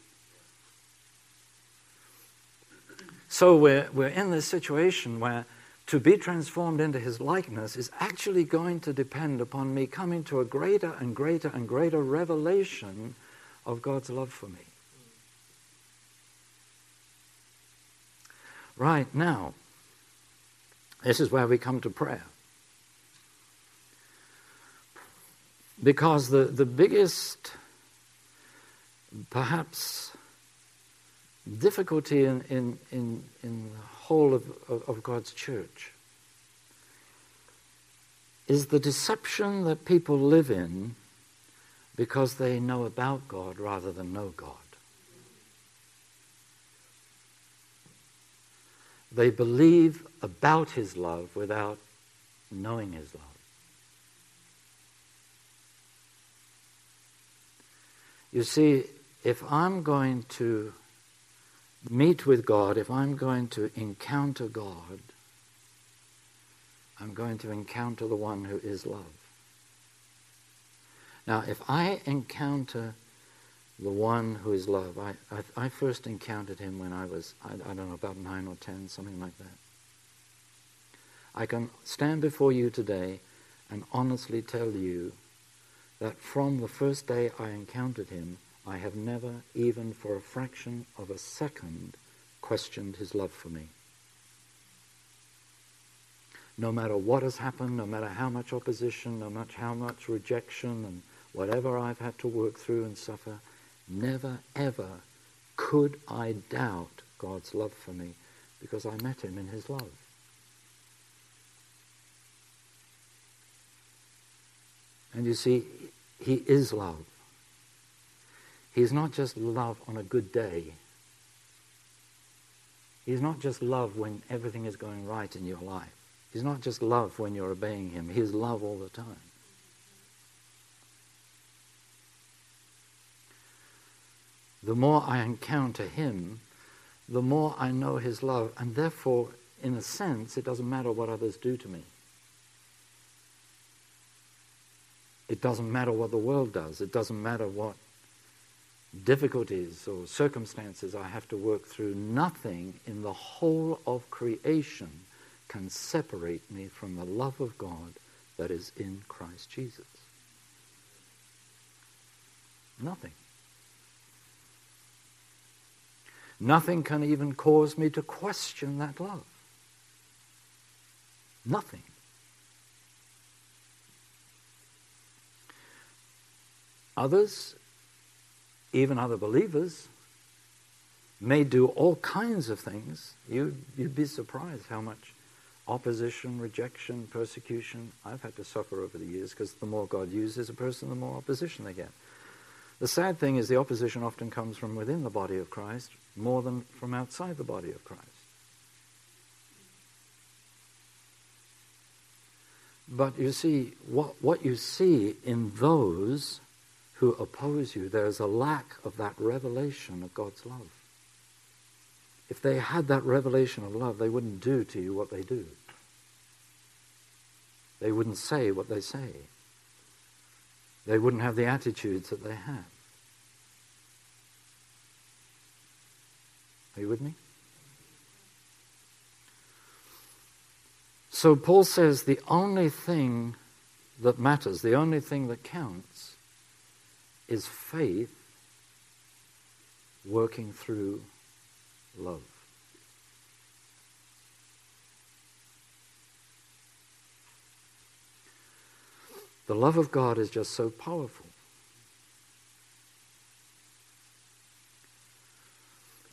So we're, we're in this situation where to be transformed into his likeness is actually going to depend upon me coming to a greater and greater and greater revelation of God's love for me. Right now, this is where we come to prayer. Because the, the biggest, perhaps, difficulty in, in, in, in the whole of, of, of God's church is the deception that people live in because they know about God rather than know God. They believe about His love without knowing His love. You see, if I'm going to meet with God, if I'm going to encounter God, I'm going to encounter the one who is love. Now, if I encounter the one who is love, I, I, I first encountered him when I was, I, I don't know, about nine or ten, something like that. I can stand before you today and honestly tell you that from the first day I encountered him, I have never, even for a fraction of a second, questioned his love for me no matter what has happened, no matter how much opposition, no matter how much rejection and whatever I've had to work through and suffer, never ever could I doubt God's love for me because I met him in his love. And you see, he is love. He's not just love on a good day. He's not just love when everything is going right in your life. He's not just love when you're obeying him, he's love all the time. The more I encounter him, the more I know his love, and therefore, in a sense, it doesn't matter what others do to me. It doesn't matter what the world does. It doesn't matter what difficulties or circumstances I have to work through. Nothing in the whole of creation can separate me from the love of God that is in Christ Jesus? Nothing. Nothing can even cause me to question that love. Nothing. Others, even other believers, may do all kinds of things. You, you'd be surprised how much opposition, rejection, persecution. I've had to suffer over the years because the more God uses a person, the more opposition they get. The sad thing is the opposition often comes from within the body of Christ more than from outside the body of Christ. But you see, what, what you see in those who oppose you, there's a lack of that revelation of God's love. If they had that revelation of love, they wouldn't do to you what they do. They wouldn't say what they say. They wouldn't have the attitudes that they have. Are you with me? So Paul says the only thing that matters, the only thing that counts, is faith working through love. The love of God is just so powerful.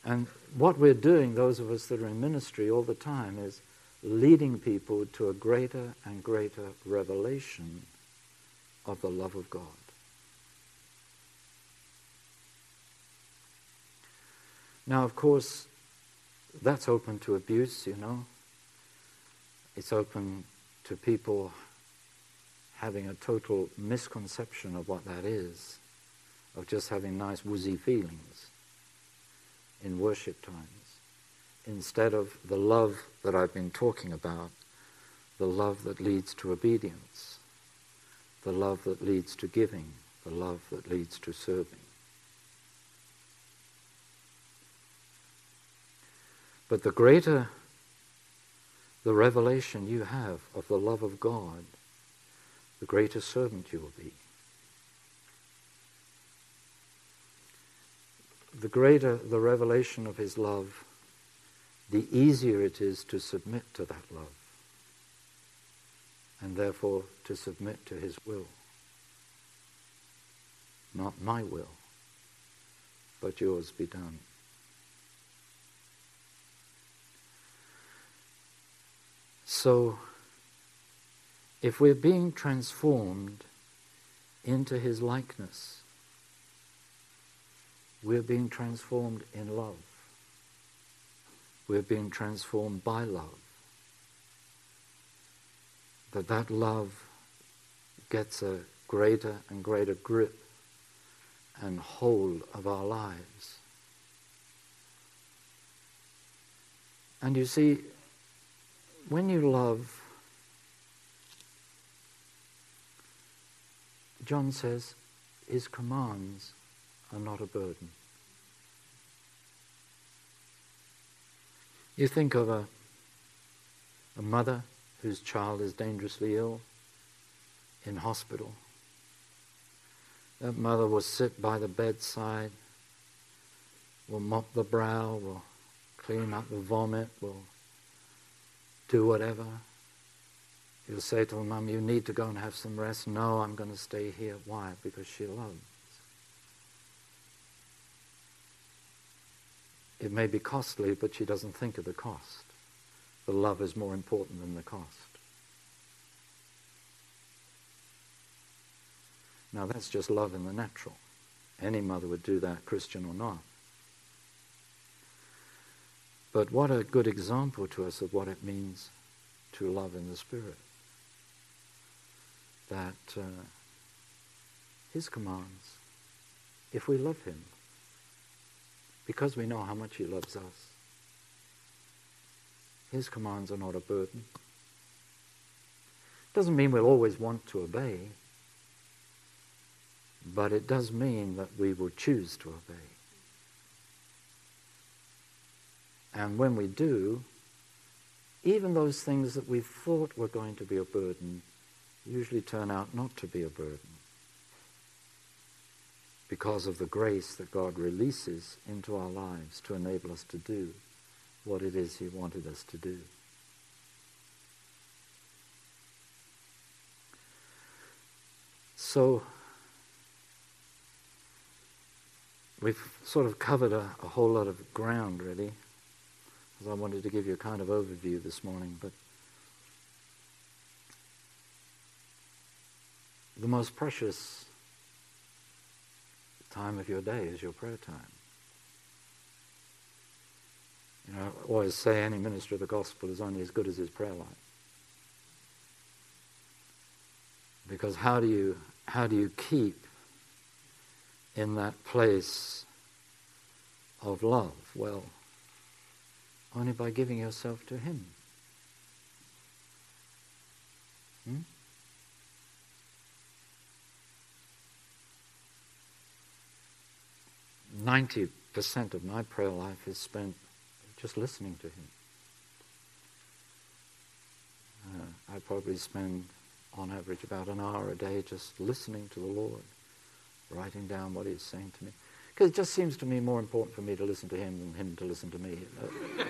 And what we're doing, those of us that are in ministry all the time, is leading people to a greater and greater revelation of the love of God. Now, of course, that's open to abuse, you know. It's open to people having a total misconception of what that is, of just having nice woozy feelings in worship times, instead of the love that I've been talking about, the love that leads to obedience, the love that leads to giving, the love that leads to serving. But the greater the revelation you have of the love of God, the greater servant you will be. The greater the revelation of His love, the easier it is to submit to that love, and therefore to submit to His will. Not my will, but yours be done. So, if we're being transformed into his likeness, we're being transformed in love. We're being transformed by love. That that love gets a greater and greater grip and hold of our lives. And you see, when you love, John says, his commands are not a burden. You think of a, a mother whose child is dangerously ill in hospital. That mother will sit by the bedside, will mop the brow, will clean up the vomit, will do whatever. You'll say to her, Mum, you need to go and have some rest. No, I'm going to stay here. Why? Because she loves. It may be costly, but she doesn't think of the cost. The love is more important than the cost. Now, that's just love in the natural. Any mother would do that, Christian or not. But what a good example to us of what it means to love in the Spirit. That uh, His commands, if we love Him, because we know how much He loves us. His commands are not a burden. Doesn't mean we'll always want to obey, but it does mean that we will choose to obey. And when we do, even those things that we thought were going to be a burden usually turn out not to be a burden because of the grace that God releases into our lives to enable us to do what it is He wanted us to do. So, we've sort of covered a, a whole lot of ground, really, because I wanted to give you a kind of overview this morning, but the most precious time of your day is your prayer time. You know, I always say any minister of the gospel is only as good as his prayer life. Because how do you how do you keep in that place of love? Well, only by giving yourself to him. 90% of my prayer life is spent just listening to Him. Uh, I probably spend, on average, about an hour a day just listening to the Lord, writing down what He's saying to me. Because it just seems to me more important for me to listen to Him than Him to listen to me.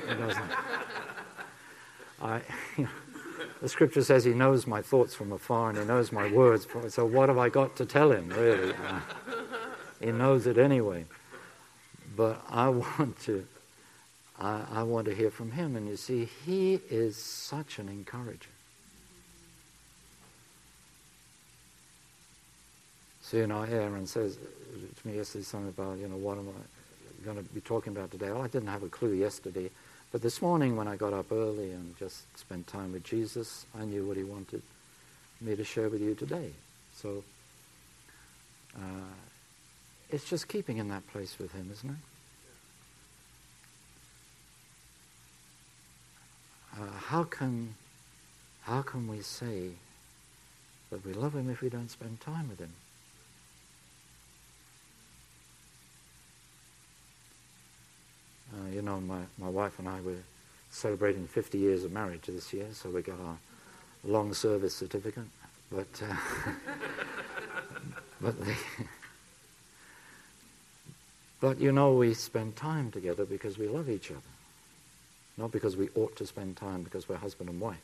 It doesn't. I, you know, the Scripture says He knows my thoughts from afar and He knows my words. So what have I got to tell Him, really? Uh, he knows it anyway but I want to, I, I want to hear from him. And you see, he is such an encourager. So, you know, Aaron says to me yesterday something about, you know, what am I going to be talking about today? Well, I didn't have a clue yesterday. But this morning when I got up early and just spent time with Jesus, I knew what he wanted me to share with you today. So, uh, it's just keeping in that place with Him, isn't it? Uh, how can how can we say that we love Him if we don't spend time with Him? Uh, you know, my, my wife and I were celebrating 50 years of marriage this year, so we got our long service certificate. But uh, but the but you know, we spend time together because we love each other, not because we ought to spend time because we're husband and wife.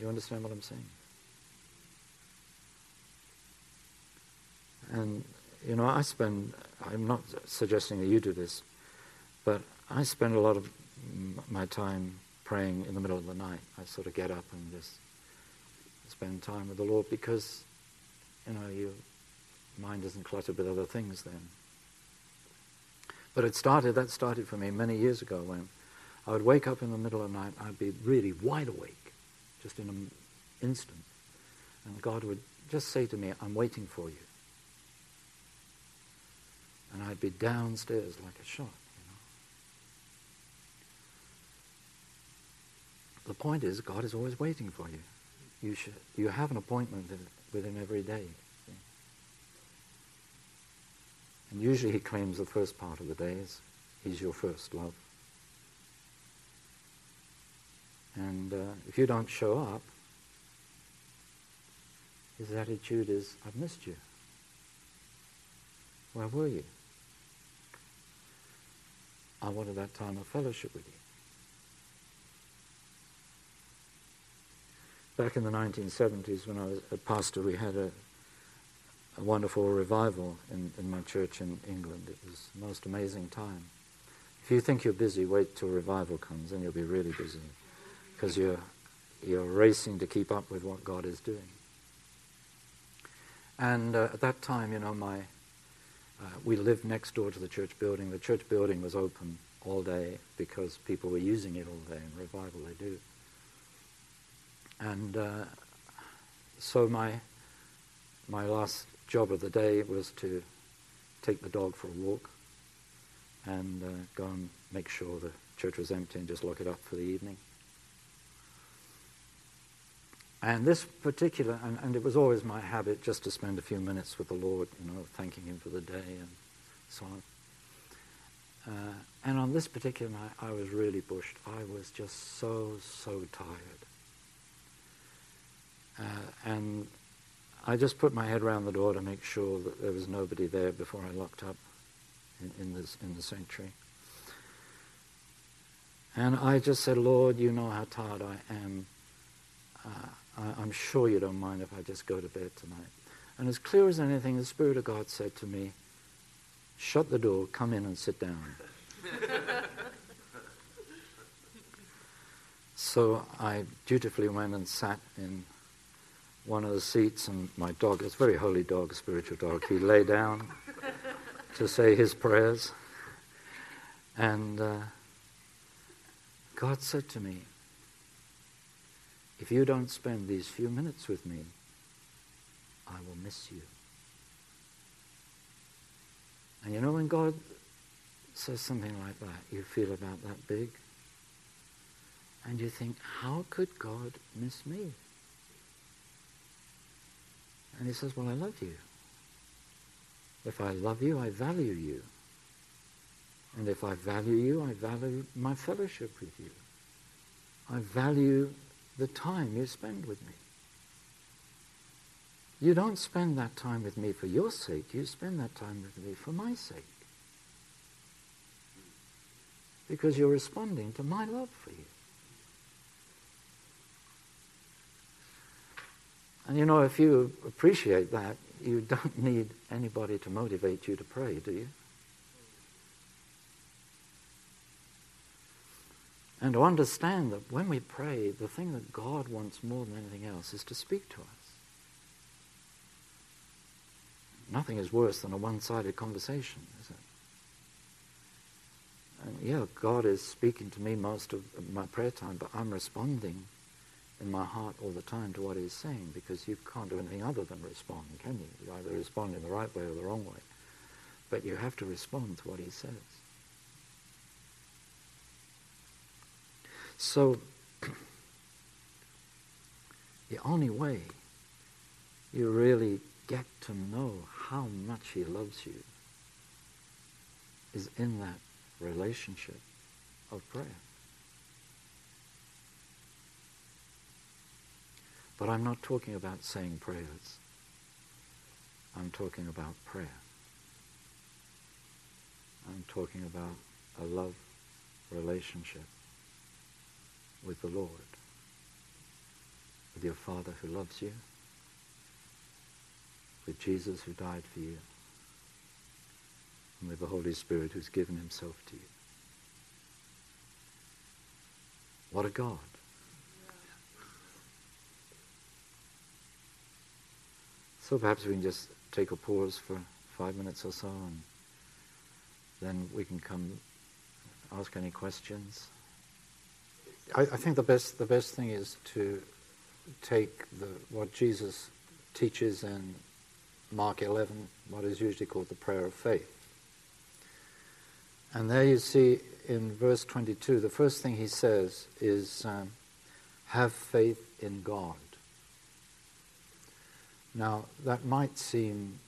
You understand what I'm saying? And, you know, I spend, I'm not suggesting that you do this, but I spend a lot of my time praying in the middle of the night. I sort of get up and just spend time with the Lord because, you know, your mind isn't cluttered with other things then. But it started, that started for me many years ago when I would wake up in the middle of the night, I'd be really wide awake, just in an instant. And God would just say to me, I'm waiting for you. And I'd be downstairs like a shot. You know? The point is, God is always waiting for you. You, should, you have an appointment with Him every day. And usually He claims the first part of the day is He's your first love. And uh, if you don't show up, His attitude is, I've missed you. Where were you? I wanted that time of fellowship with you. back in the 1970s when I was a pastor, we had a, a wonderful revival in, in my church in England. It was the most amazing time. If you think you're busy, wait till revival comes and you'll be really busy because you're, you're racing to keep up with what God is doing. And uh, at that time, you know, my, uh, we lived next door to the church building. The church building was open all day because people were using it all day. In revival, they do. And uh, so my, my last job of the day was to take the dog for a walk and uh, go and make sure the church was empty and just lock it up for the evening. And this particular, and, and, it was always my habit just to spend a few minutes with the Lord, you know, thanking Him for the day and so on. Uh, and on this particular night, I was really bushed. I was just so, so tired. Uh, and I just put my head around the door to make sure that there was nobody there before I locked up in, in, this, in the sanctuary. And I just said, Lord, you know how tired I am. Uh, I, I'm sure you don't mind if I just go to bed tonight. And as clear as anything, the Spirit of God said to me, Shut the door, come in and sit down. so I dutifully went and sat in one of the seats, and my dog, it's a very holy dog, a spiritual dog, he lay down to say his prayers. And uh, God said to me, If you don't spend these few minutes with me, I will miss you. And you know, when God says something like that, you feel about that big. And you think, how could God miss me? And he says, Well, I love you. If I love you, I value you. And if I value you, I value my fellowship with you. I value the time you spend with me. You don't spend that time with me for your sake, you spend that time with me for my sake. Because you're responding to my love for you. And you know, if you appreciate that, you don't need anybody to motivate you to pray, do you? And to understand that when we pray, the thing that God wants more than anything else is to speak to us. Nothing is worse than a one sided conversation, is it? And yeah, God is speaking to me most of my prayer time, but I'm responding in my heart all the time to what he's saying because you can't do anything other than respond, can you? You either respond in the right way or the wrong way. But you have to respond to what he says. So, the only way you really get to know how much he loves you is in that relationship of prayer. But I'm not talking about saying prayers. I'm talking about prayer. I'm talking about a love relationship with the Lord, with your Father who loves you, with Jesus who died for you, and with the Holy Spirit who's given himself to you. What a God. So perhaps we can just take a pause for five minutes or so and then we can come ask any questions. I, I think the best, the best thing is to take the, what Jesus teaches in Mark 11, what is usually called the prayer of faith. And there you see in verse 22, the first thing he says is, um, have faith in God. Now, that might seem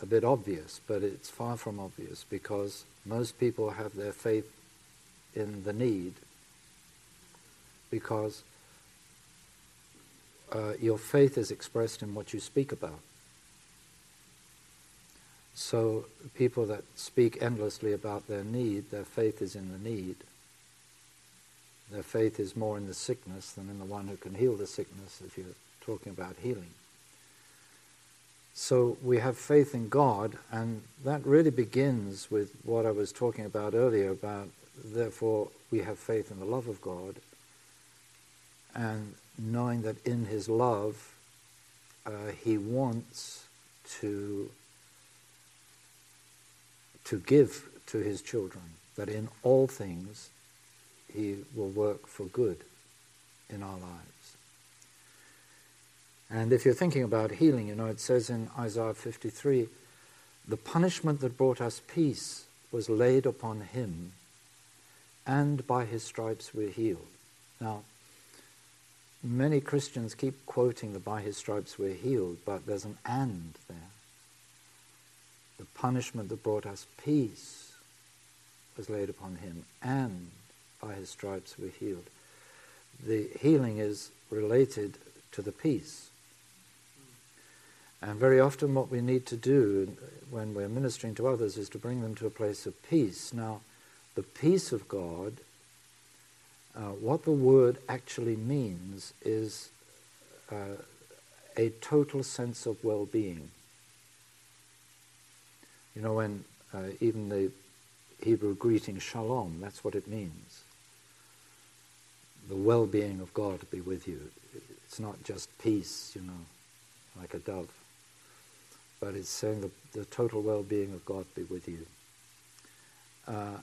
a bit obvious, but it's far from obvious because most people have their faith in the need because uh, your faith is expressed in what you speak about. So, people that speak endlessly about their need, their faith is in the need. Their faith is more in the sickness than in the one who can heal the sickness if you're talking about healing. So we have faith in God, and that really begins with what I was talking about earlier about, therefore, we have faith in the love of God, and knowing that in His love, uh, He wants to to give to his children, that in all things he will work for good in our lives. And if you're thinking about healing, you know, it says in Isaiah 53 the punishment that brought us peace was laid upon him, and by his stripes we're healed. Now, many Christians keep quoting the by his stripes we're healed, but there's an and there the punishment that brought us peace was laid upon him, and by his stripes we're healed. The healing is related to the peace. And very often, what we need to do when we're ministering to others is to bring them to a place of peace. Now, the peace of God, uh, what the word actually means is uh, a total sense of well being. You know, when uh, even the Hebrew greeting shalom, that's what it means. The well being of God be with you. It's not just peace, you know, like a dove, but it's saying the, the total well being of God be with you. Uh,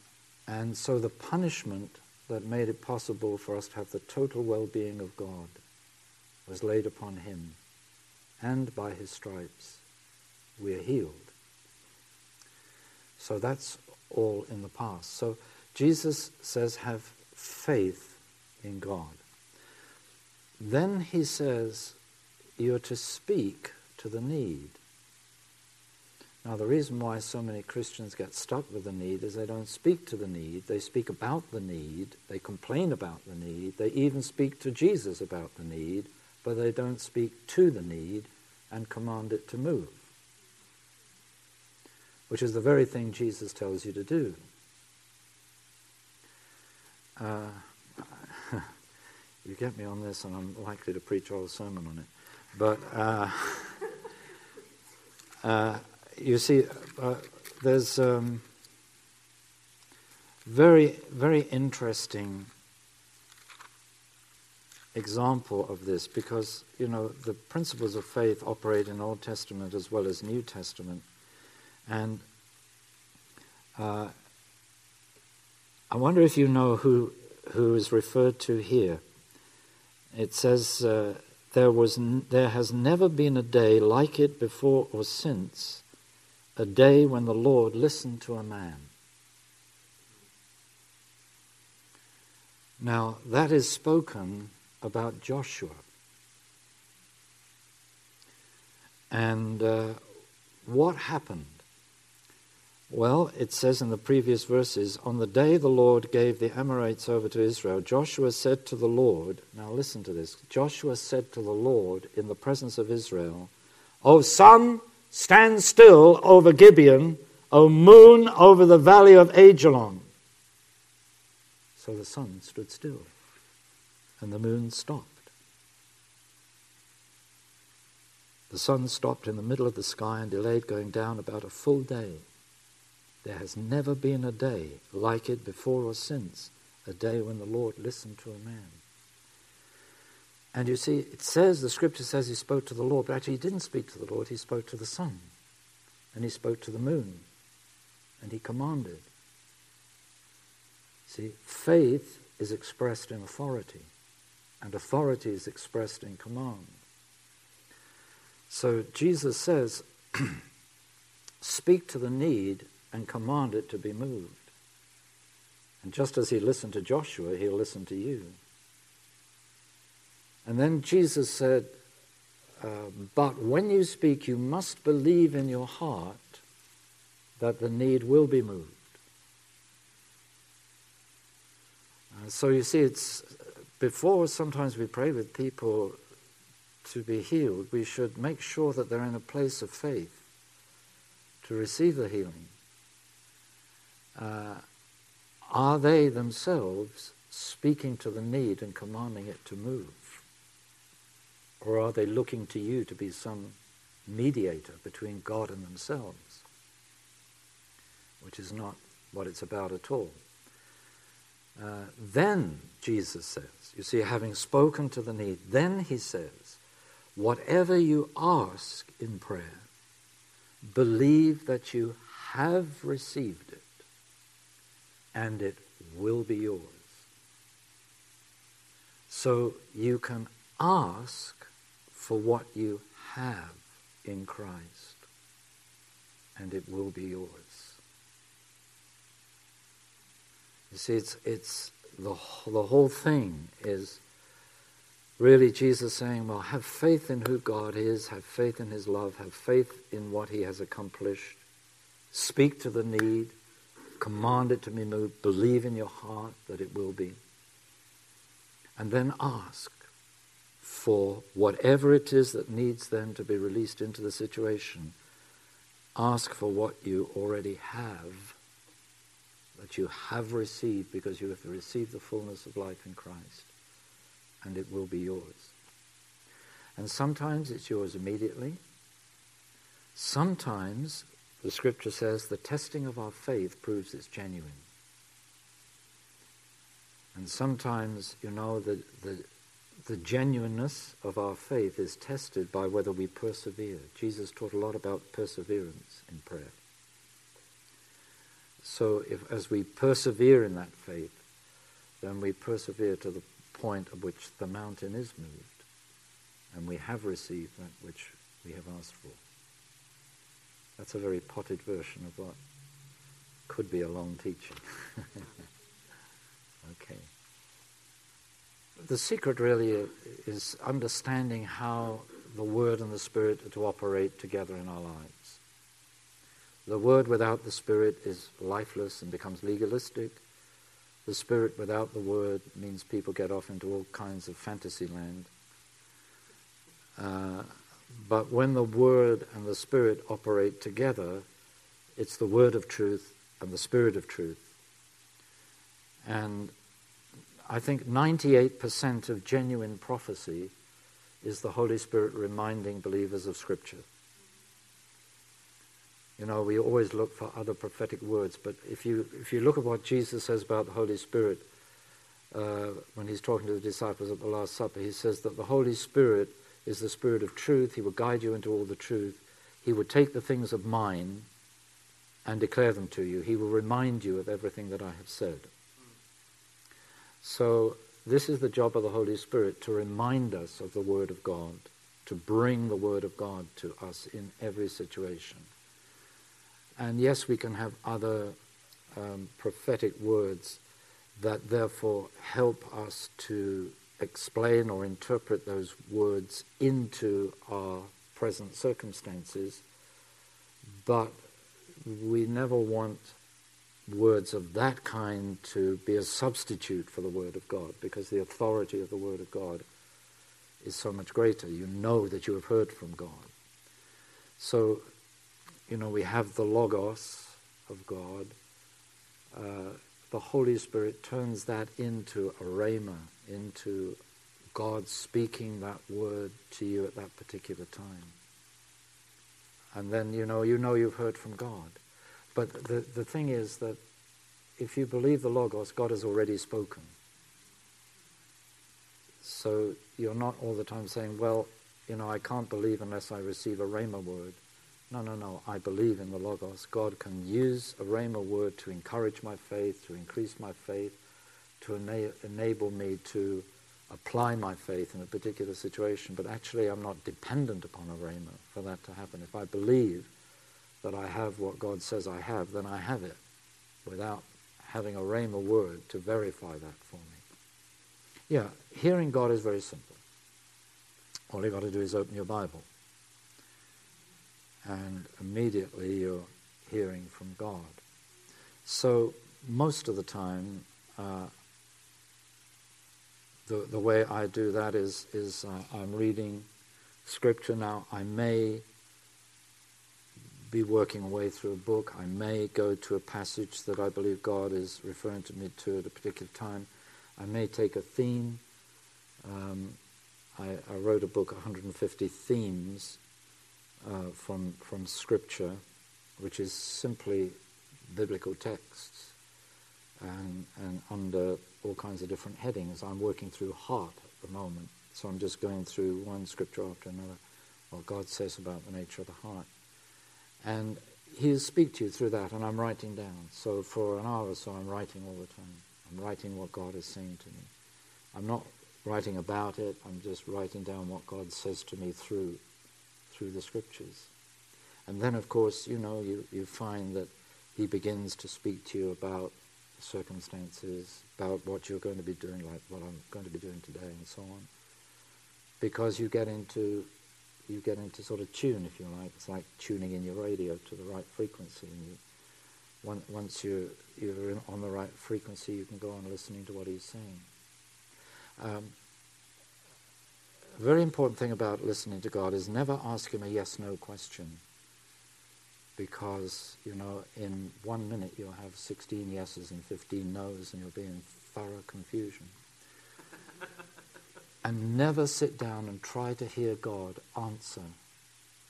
and so the punishment that made it possible for us to have the total well being of God was laid upon him, and by his stripes we are healed. So that's all in the past. So Jesus says, have faith in God. Then he says, you're to speak to the need. Now, the reason why so many Christians get stuck with the need is they don't speak to the need. They speak about the need. They complain about the need. They even speak to Jesus about the need, but they don't speak to the need and command it to move which is the very thing Jesus tells you to do. Uh, you get me on this, and I'm likely to preach all the sermon on it. But uh, uh, you see, uh, there's um, very, very interesting example of this because you know the principles of faith operate in Old Testament as well as New Testament. And uh, I wonder if you know who, who is referred to here. It says, uh, there, was n- there has never been a day like it before or since, a day when the Lord listened to a man. Now, that is spoken about Joshua. And uh, what happened? Well, it says in the previous verses, on the day the Lord gave the Amorites over to Israel, Joshua said to the Lord, now listen to this. Joshua said to the Lord in the presence of Israel, O sun, stand still over Gibeon, O moon, over the valley of Ajalon. So the sun stood still, and the moon stopped. The sun stopped in the middle of the sky and delayed going down about a full day. There has never been a day like it before or since, a day when the Lord listened to a man. And you see, it says, the scripture says he spoke to the Lord, but actually he didn't speak to the Lord, he spoke to the sun. And he spoke to the moon. And he commanded. See, faith is expressed in authority, and authority is expressed in command. So Jesus says, speak to the need and command it to be moved. And just as he listened to Joshua, he'll listen to you. And then Jesus said, uh, But when you speak, you must believe in your heart that the need will be moved. Uh, so you see, it's before sometimes we pray with people to be healed, we should make sure that they're in a place of faith to receive the healing. Uh, are they themselves speaking to the need and commanding it to move? Or are they looking to you to be some mediator between God and themselves? Which is not what it's about at all. Uh, then, Jesus says, you see, having spoken to the need, then he says, whatever you ask in prayer, believe that you have received it and it will be yours. So you can ask for what you have in Christ, and it will be yours. You see, it's, it's the, the whole thing is really Jesus saying, well, have faith in who God is, have faith in His love, have faith in what He has accomplished, speak to the need, command it to be moved, believe in your heart that it will be, and then ask for whatever it is that needs then to be released into the situation. Ask for what you already have, that you have received because you have received the fullness of life in Christ, and it will be yours. And sometimes it's yours immediately. Sometimes the scripture says the testing of our faith proves it's genuine. And sometimes, you know, the, the, the genuineness of our faith is tested by whether we persevere. Jesus taught a lot about perseverance in prayer. So, if, as we persevere in that faith, then we persevere to the point at which the mountain is moved, and we have received that which we have asked for. That's a very potted version of what could be a long teaching. okay the secret really is understanding how the Word and the Spirit are to operate together in our lives. The Word without the Spirit is lifeless and becomes legalistic. The Spirit without the Word means people get off into all kinds of fantasy land. Uh, but when the Word and the Spirit operate together, it's the Word of truth and the Spirit of truth. And I think 98% of genuine prophecy is the Holy Spirit reminding believers of Scripture. You know, we always look for other prophetic words, but if you, if you look at what Jesus says about the Holy Spirit, uh, when he's talking to the disciples at the Last Supper, he says that the Holy Spirit is the Spirit of truth. He will guide you into all the truth. He will take the things of mine and declare them to you. He will remind you of everything that I have said. So, this is the job of the Holy Spirit to remind us of the Word of God, to bring the Word of God to us in every situation. And yes, we can have other um, prophetic words that therefore help us to explain or interpret those words into our present circumstances, but we never want words of that kind to be a substitute for the Word of God because the authority of the Word of God is so much greater. You know that you have heard from God. So, you know, we have the Logos of God. Uh, the Holy Spirit turns that into a rhema, into God speaking that word to you at that particular time. And then, you know, you know you've heard from God. But the, the thing is that if you believe the Logos, God has already spoken. So you're not all the time saying, well, you know, I can't believe unless I receive a Rhema word. No, no, no. I believe in the Logos. God can use a Rhema word to encourage my faith, to increase my faith, to ena- enable me to apply my faith in a particular situation. But actually, I'm not dependent upon a Rhema for that to happen. If I believe that I have what God says I have, then I have it without having a Rhema word to verify that for me. Yeah, hearing God is very simple. All you've got to do is open your Bible and immediately you're hearing from God. So most of the time, uh, the the way I do that is is uh, I'm reading scripture now. I may be working away through a book. I may go to a passage that I believe God is referring to me to at a particular time. I may take a theme. Um, I, I, wrote a book, 150 Themes, uh, from, from Scripture, which is simply biblical texts and, and under all kinds of different headings. I'm working through heart at the moment, so I'm just going through one scripture after another, what God says about the nature of the heart. And He'll speak to you through that, and I'm writing down. So for an hour or so, I'm writing all the time. I'm writing what God is saying to me. I'm not writing about it, I'm just writing down what God says to me through through the scriptures. And then, of course, you know, you, you find that he begins to speak to you about circumstances, about what you're going to be doing, like what I'm going to be doing today, and so on. Because you get into you get into sort of tune, if you like. It's like tuning in your radio to the right frequency. And you, once you're, you're on the right frequency, you can go on listening to what he's saying. Um, a very important thing about listening to God is never ask Him a yes no question. Because, you know, in one minute you'll have 16 yeses and 15 noes and you'll be in thorough confusion. And never sit down and try to hear God answer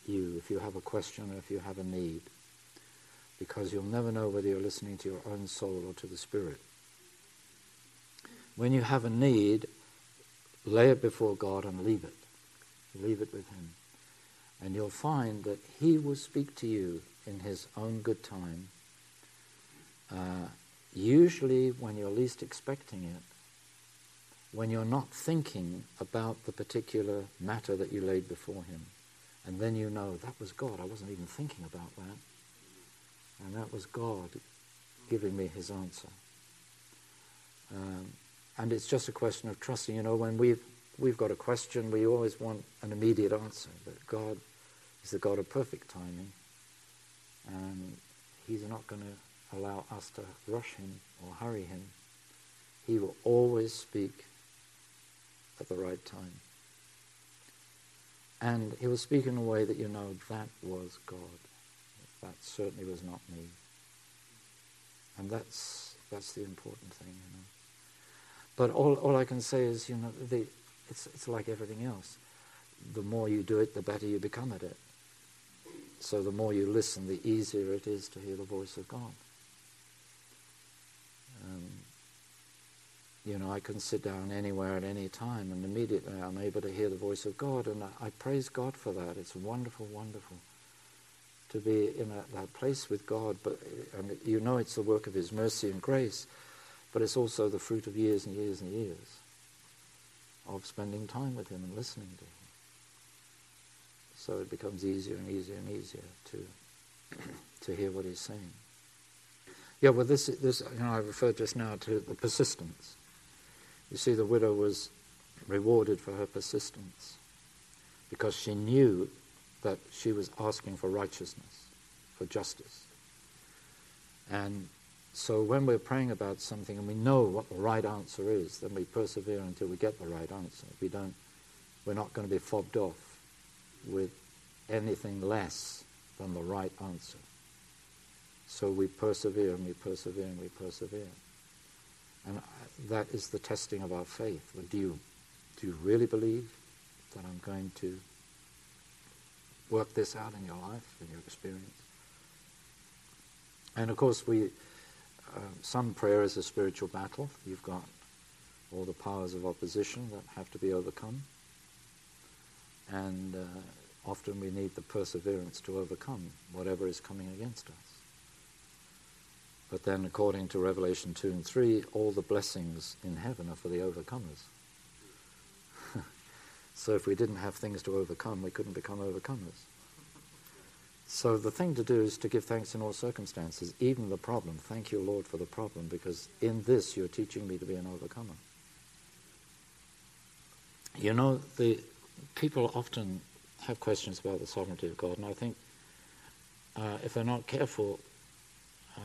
you if you have a question or if you have a need. Because you'll never know whether you're listening to your own soul or to the Spirit. When you have a need, lay it before God and leave it. Leave it with Him. And you'll find that He will speak to you in His own good time, uh, usually when you're least expecting it, when you're not thinking about the particular matter that you laid before Him. And then you know, that was God. I wasn't even thinking about that. And that was God giving me His answer. Um, and it's just a question of trusting. You know, when we've, we've got a question, we always want an immediate answer. But God is the God of perfect timing. And He's not going to allow us to rush Him or hurry Him. He will always speak at the right time. And He will speak in a way that you know that was God. That certainly was not me. And that's, that's the important thing, you know. But all, all I can say is, you know, the, it's, it's like everything else. The more you do it, the better you become at it. So the more you listen, the easier it is to hear the voice of God. You know, I can sit down anywhere at any time and immediately I'm able to hear the voice of God and I, I praise God for that. It's wonderful, wonderful to be in a, that place with God, but and you know it's the work of His mercy and grace but it's also the fruit of years and years and years of spending time with him and listening to him. So it becomes easier and easier and easier to to hear what he's saying. Yeah, well, this this you know I referred just now to the persistence. You see, the widow was rewarded for her persistence because she knew that she was asking for righteousness, for justice, and so when we're praying about something and we know what the right answer is, then we persevere until we get the right answer. We don't, we're not going to be fobbed off with anything less than the right answer. So we persevere and we persevere and we persevere. And that is the testing of our faith. Well, do you, do you really believe that I'm going to work this out in your life, in your experience? And of course, we, um, some prayer is a spiritual battle. You've got all the powers of opposition that have to be overcome. And uh, often we need the perseverance to overcome whatever is coming against us. But then, according to Revelation 2 and 3, all the blessings in heaven are for the overcomers. so if we didn't have things to overcome, we couldn't become overcomers. So the thing to do is to give thanks in all circumstances, even the problem. Thank you, Lord, for the problem, because in this you're teaching me to be an overcomer. You know, the people often have questions about the sovereignty of God, and I think uh, if they're not careful, uh,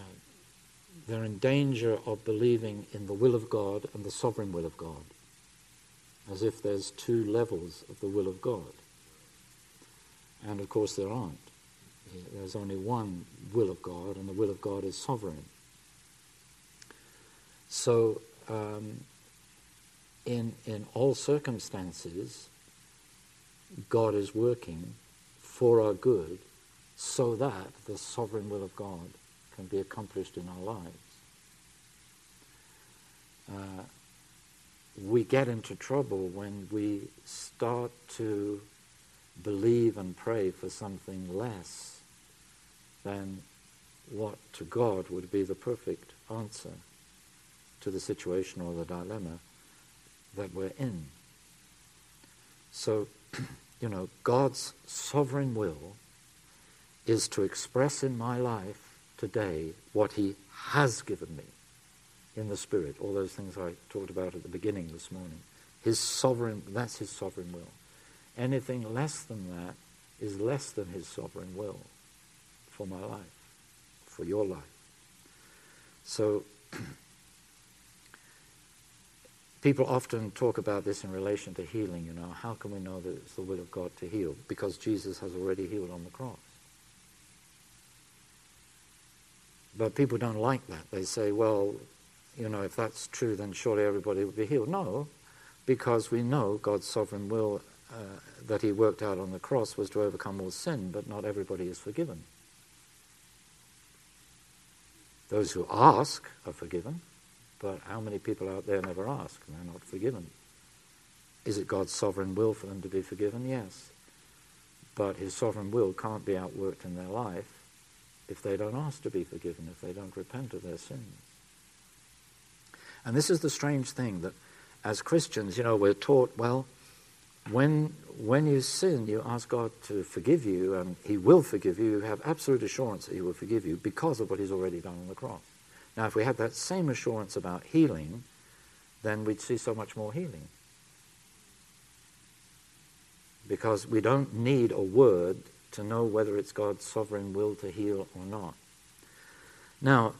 they're in danger of believing in the will of God and the sovereign will of God, as if there's two levels of the will of God. And of course, there aren't. There's only one will of God, and the will of God is sovereign. So, um, in, in all circumstances, God is working for our good so that the sovereign will of God can be accomplished in our lives. Uh, we get into trouble when we start to believe and pray for something less than what to God would be the perfect answer to the situation or the dilemma that we're in. So, you know, God's sovereign will is to express in my life today what He has given me in the Spirit, all those things I talked about at the beginning this morning. His sovereign, that's His sovereign will. Anything less than that is less than His sovereign will for my life, for your life. So, people often talk about this in relation to healing, you know. How can we know that it's the will of God to heal? Because Jesus has already healed on the cross. But people don't like that. They say, well, you know, if that's true, then surely everybody would be healed. No, because we know God's sovereign will uh, that He worked out on the cross was to overcome all sin, but not everybody is forgiven. Those who ask are forgiven, but how many people out there never ask and they're not forgiven? Is it God's sovereign will for them to be forgiven? Yes. But his sovereign will can't be outworked in their life if they don't ask to be forgiven, if they don't repent of their sins. And this is the strange thing that as Christians, you know, we're taught, well, when, when you sin, you ask God to forgive you, and He will forgive you. You have absolute assurance that He will forgive you because of what He's already done on the cross. Now, if we had that same assurance about healing, then we'd see so much more healing. Because we don't need a word to know whether it's God's sovereign will to heal or not. Now,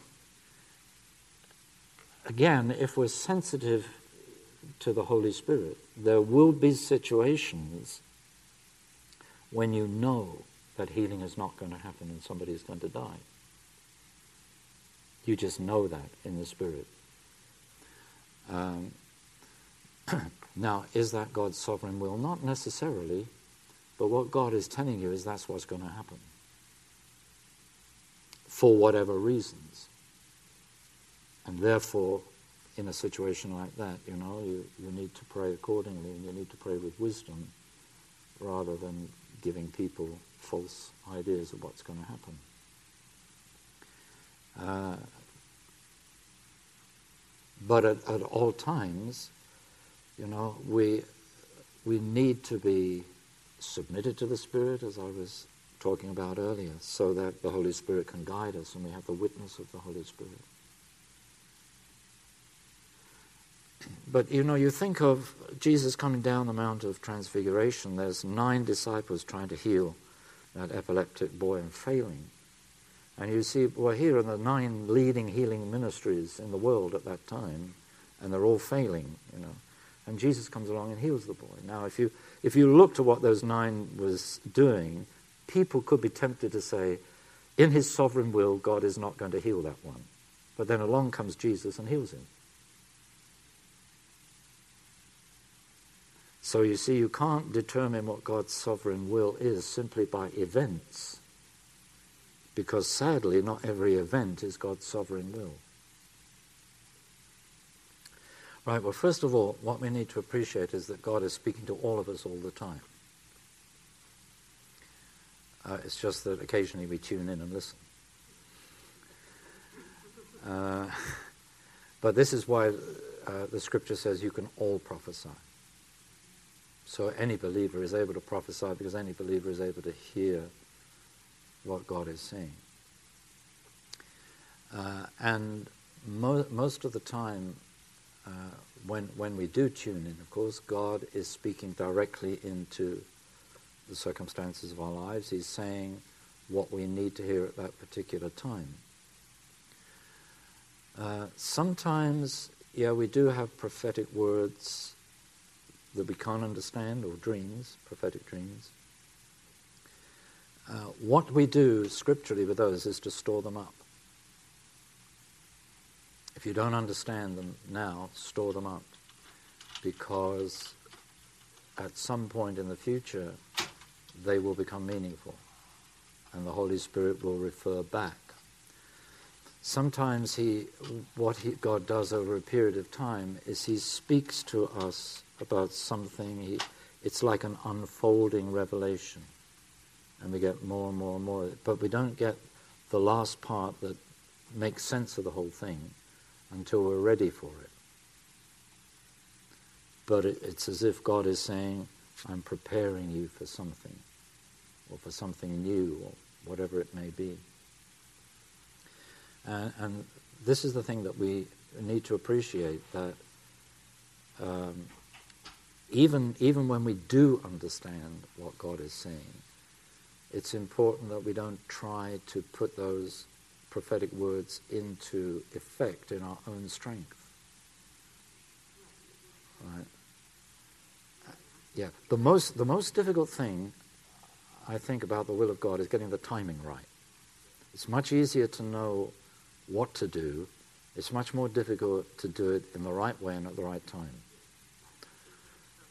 again, if we're sensitive to the Holy Spirit, there will be situations when you know that healing is not going to happen and somebody is going to die. You just know that in the Spirit. Um, now, is that God's sovereign will? Not necessarily, but what God is telling you is that's what's going to happen. For whatever reasons. And therefore, in a situation like that, you know, you, you need to pray accordingly and you need to pray with wisdom rather than giving people false ideas of what's going to happen. Uh, but at, at all times, you know, we, we need to be submitted to the Spirit, as I was talking about earlier, so that the Holy Spirit can guide us and we have the witness of the Holy Spirit. But you know, you think of Jesus coming down the Mount of Transfiguration, there's nine disciples trying to heal that epileptic boy and failing. And you see, well, here are the nine leading healing ministries in the world at that time, and they're all failing, you know. And Jesus comes along and heals the boy. Now, if you, if you looked at what those nine was doing, people could be tempted to say, in his sovereign will, God is not going to heal that one. But then along comes Jesus and heals him. So you see, you can't determine what God's sovereign will is simply by events, because sadly, not every event is God's sovereign will. Right, well, first of all, what we need to appreciate is that God is speaking to all of us all the time. Uh, it's just that occasionally we tune in and listen. Uh, but this is why uh, the scripture says you can all prophesy. So any believer is able to prophesy because any believer is able to hear what God is saying. Uh, and mo- most of the time, uh, when, when we do tune in, of course, God is speaking directly into the circumstances of our lives. He's saying what we need to hear at that particular time. Uh, sometimes, yeah, we do have prophetic words that we can't understand, or dreams, prophetic dreams. Uh, what we do scripturally with those is to store them up. If you don't understand them now, store them up. Because at some point in the future, they will become meaningful. And the Holy Spirit will refer back. Sometimes he, what he, God does over a period of time is He speaks to us about something. He, it's like an unfolding revelation and we get more and more and more. But we don't get the last part that makes sense of the whole thing until we're ready for it. But it, it's as if God is saying, I'm preparing you for something, or for something new, or whatever it may be. And, and this is the thing that we need to appreciate that um, even, even when we do understand what God is saying, it's important that we don't try to put those prophetic words into effect in our own strength. Right? Yeah. The most, the most difficult thing, I think, about the will of God is getting the timing right. It's much easier to know what to do. It's much more difficult to do it in the right way and at the right time.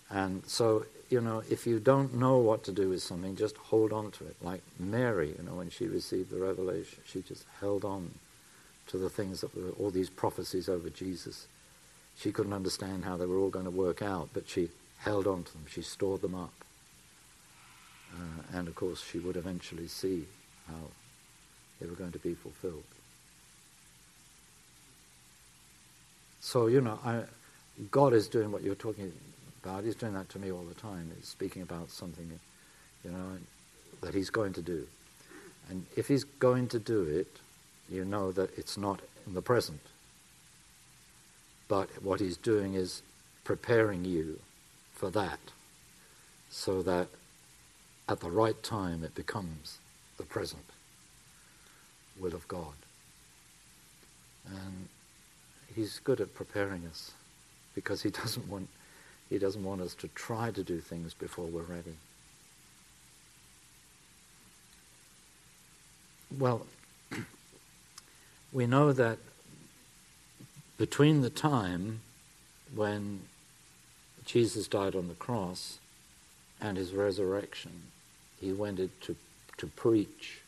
And so you know, if you don't know what to do with something, just hold on to it. Like Mary, you know, when she received the revelation, she just held on to the things that were all these prophecies over Jesus. She couldn't understand how they were all going to work out, but she held on to them. She stored them up. Uh, and of course, she would eventually see how they were going to be fulfilled. So, you know, I, God is doing what you're talking God. He's doing that to me all the time. He's speaking about something, you know, that he's going to do. And if he's going to do it, you know that it's not in the present. But what he's doing is preparing you for that so that at the right time it becomes the present will of God. And he's good at preparing us because he doesn't want he doesn't want us to try to do things before we're ready. Well, we know that between the time when Jesus died on the cross and his resurrection, he went to, to preach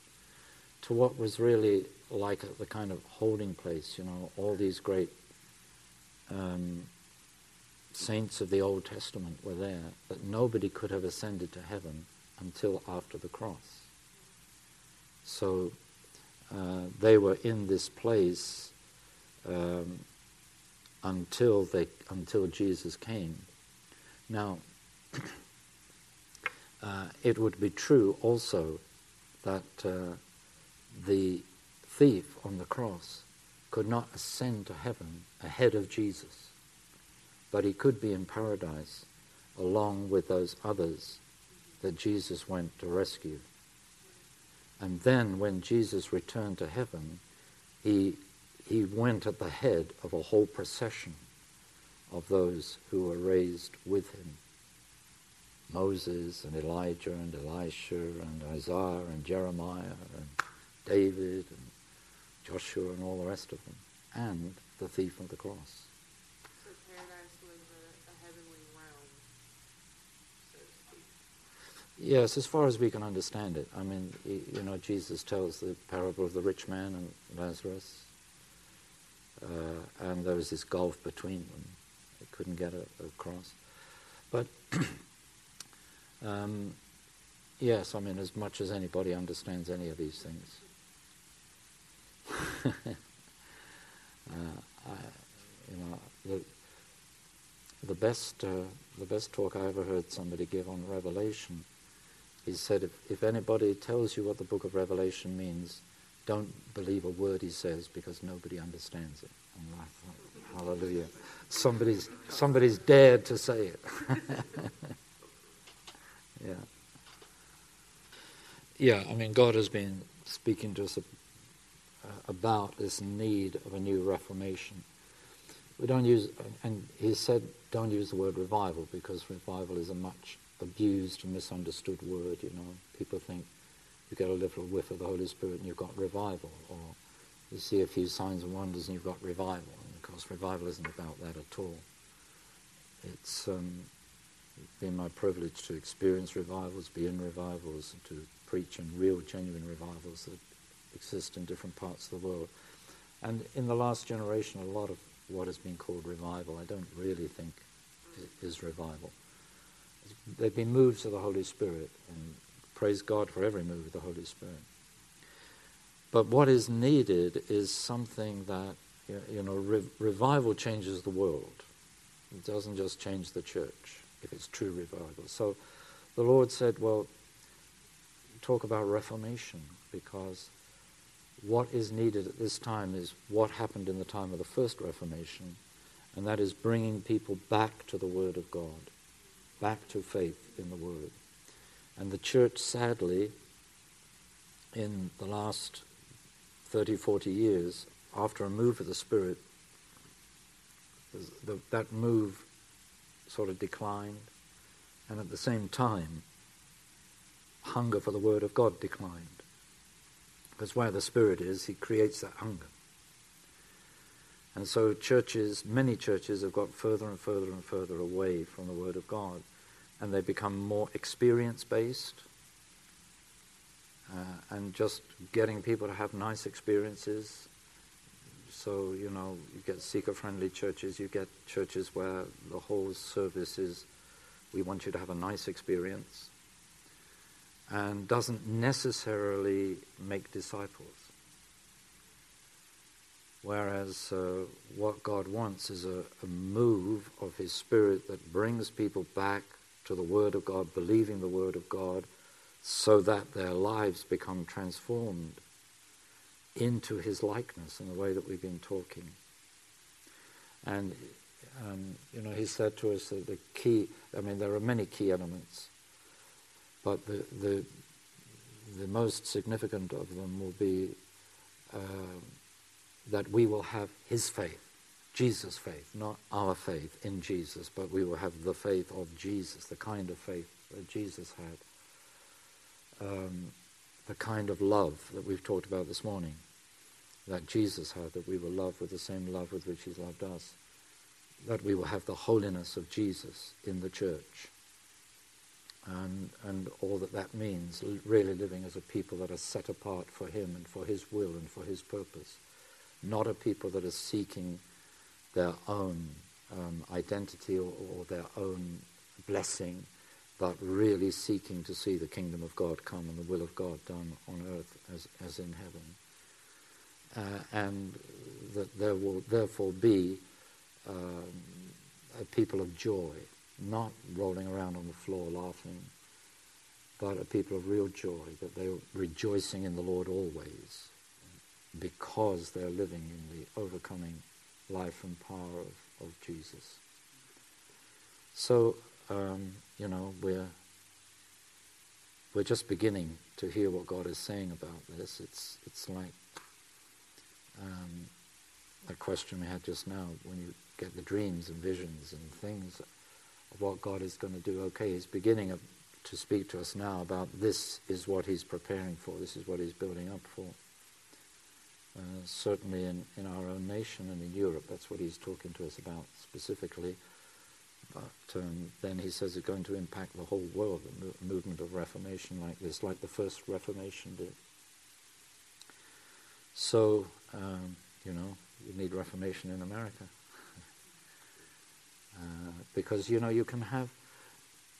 to what was really like the kind of holding place, you know, all these great um, saints of the Old Testament were there, that nobody could have ascended to heaven until after the cross. So uh, they were in this place um, until they until Jesus came. Now, uh, it would be true also that uh, the thief on the cross could not ascend to heaven ahead of Jesus but he could be in paradise along with those others that Jesus went to rescue. And then when Jesus returned to heaven, he, he went at the head of a whole procession of those who were raised with him. Moses and Elijah and Elisha and Isaiah and Jeremiah and David and Joshua and all the rest of them, and the thief on the cross. Yes, as far as we can understand it. I mean, you know, Jesus tells the parable of the rich man and Lazarus, uh, and was this gulf between them. They couldn't get across. But um, yes, I mean, as much as anybody understands any of these things. uh, I, you know, the, the best uh, the best talk I ever heard somebody give on Revelation, he said, if, if anybody tells you what the book of Revelation means, don't believe a word he says because nobody understands it. And I thought, hallelujah. Somebody's, somebody's dared to say it. yeah. Yeah, I mean, God has been speaking to us uh, about this need of a new reformation. We don't use, and he said, don't use the word revival because revival is a much abused and misunderstood word. You know, people think you get a little whiff of the Holy Spirit and you've got revival, or you see a few signs and wonders and you've got revival. And of course, revival isn't about that at all. It's um, been my privilege to experience revivals, be in revivals, to preach in real, genuine revivals that exist in different parts of the world. And in the last generation, a lot of what has been called revival, I don't really think is revival. They've been moved to the Holy Spirit, and praise God for every move of the Holy Spirit. But what is needed is something that, you know, re- revival changes the world. It doesn't just change the church, if it's true revival. So the Lord said, well, talk about reformation, because what is needed at this time is what happened in the time of the first Reformation, and that is bringing people back to the Word of God, back to faith in the Word. And the church, sadly, in the last 30, 40 years, after a move of the Spirit, that move sort of declined, and at the same time, hunger for the Word of God declined. Because where the Spirit is, He creates that hunger. And so churches, many churches, have got further and further and further away from the Word of God, and they become more experience based. Uh, and just getting people to have nice experiences. So, you know, you get seeker friendly churches, you get churches where the whole service is we want you to have a nice experience and doesn't necessarily make disciples. Whereas uh, what God wants is a, a, move of His Spirit that brings people back to the Word of God, believing the Word of God, so that their lives become transformed into His likeness in the way that we've been talking. And, um, you know, He said to us that the key, I mean, there are many key elements but the, the, the most significant of them will be uh, that we will have his faith, Jesus' faith, not our faith in Jesus, but we will have the faith of Jesus, the kind of faith that Jesus had, um, the kind of love that we've talked about this morning, that Jesus had, that we will love with the same love with which he's loved us, that we will have the holiness of Jesus in the church. And, and all that that means, really living as a people that are set apart for Him and for His will and for His purpose, not a people that are seeking their own um, identity or, or, their own blessing, but really seeking to see the kingdom of God come and the will of God done on earth as, as in heaven. Uh, and that there will therefore be um, a people of joy not rolling around on the floor laughing, but a people of real joy, that they're rejoicing in the Lord always because they're living in the overcoming life and power of, of Jesus. So, um, you know, we're, we're just beginning to hear what God is saying about this. It's, it's like um, a question we had just now when you get the dreams and visions and things of what God is going to do. Okay, He's beginning to speak to us now about this is what He's preparing for, this is what He's building up for. Uh, certainly in, in our own nation and in Europe, that's what He's talking to us about specifically. But um, then He says it's going to impact the whole world, the mo- movement of Reformation like this, like the first Reformation did. So, um, you know, you need Reformation in America. Uh, because, you know, you can have,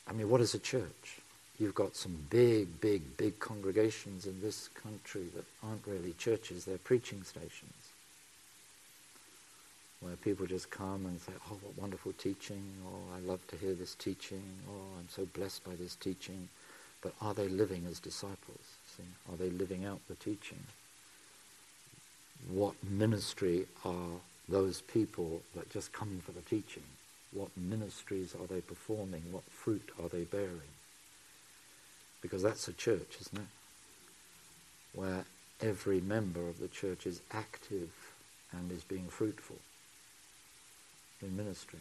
I mean, what is a church? You've got some big, big, big congregations in this country that aren't really churches, they're preaching stations. Where people just come and say, oh, what wonderful teaching, oh, I love to hear this teaching, oh, I'm so blessed by this teaching. But are they living as disciples? See? Are they living out the teaching? What ministry are those people that just come for the teaching? What ministries are they performing? What fruit are they bearing? Because that's a church, isn't it? Where every member of the church is active and is being fruitful in ministry.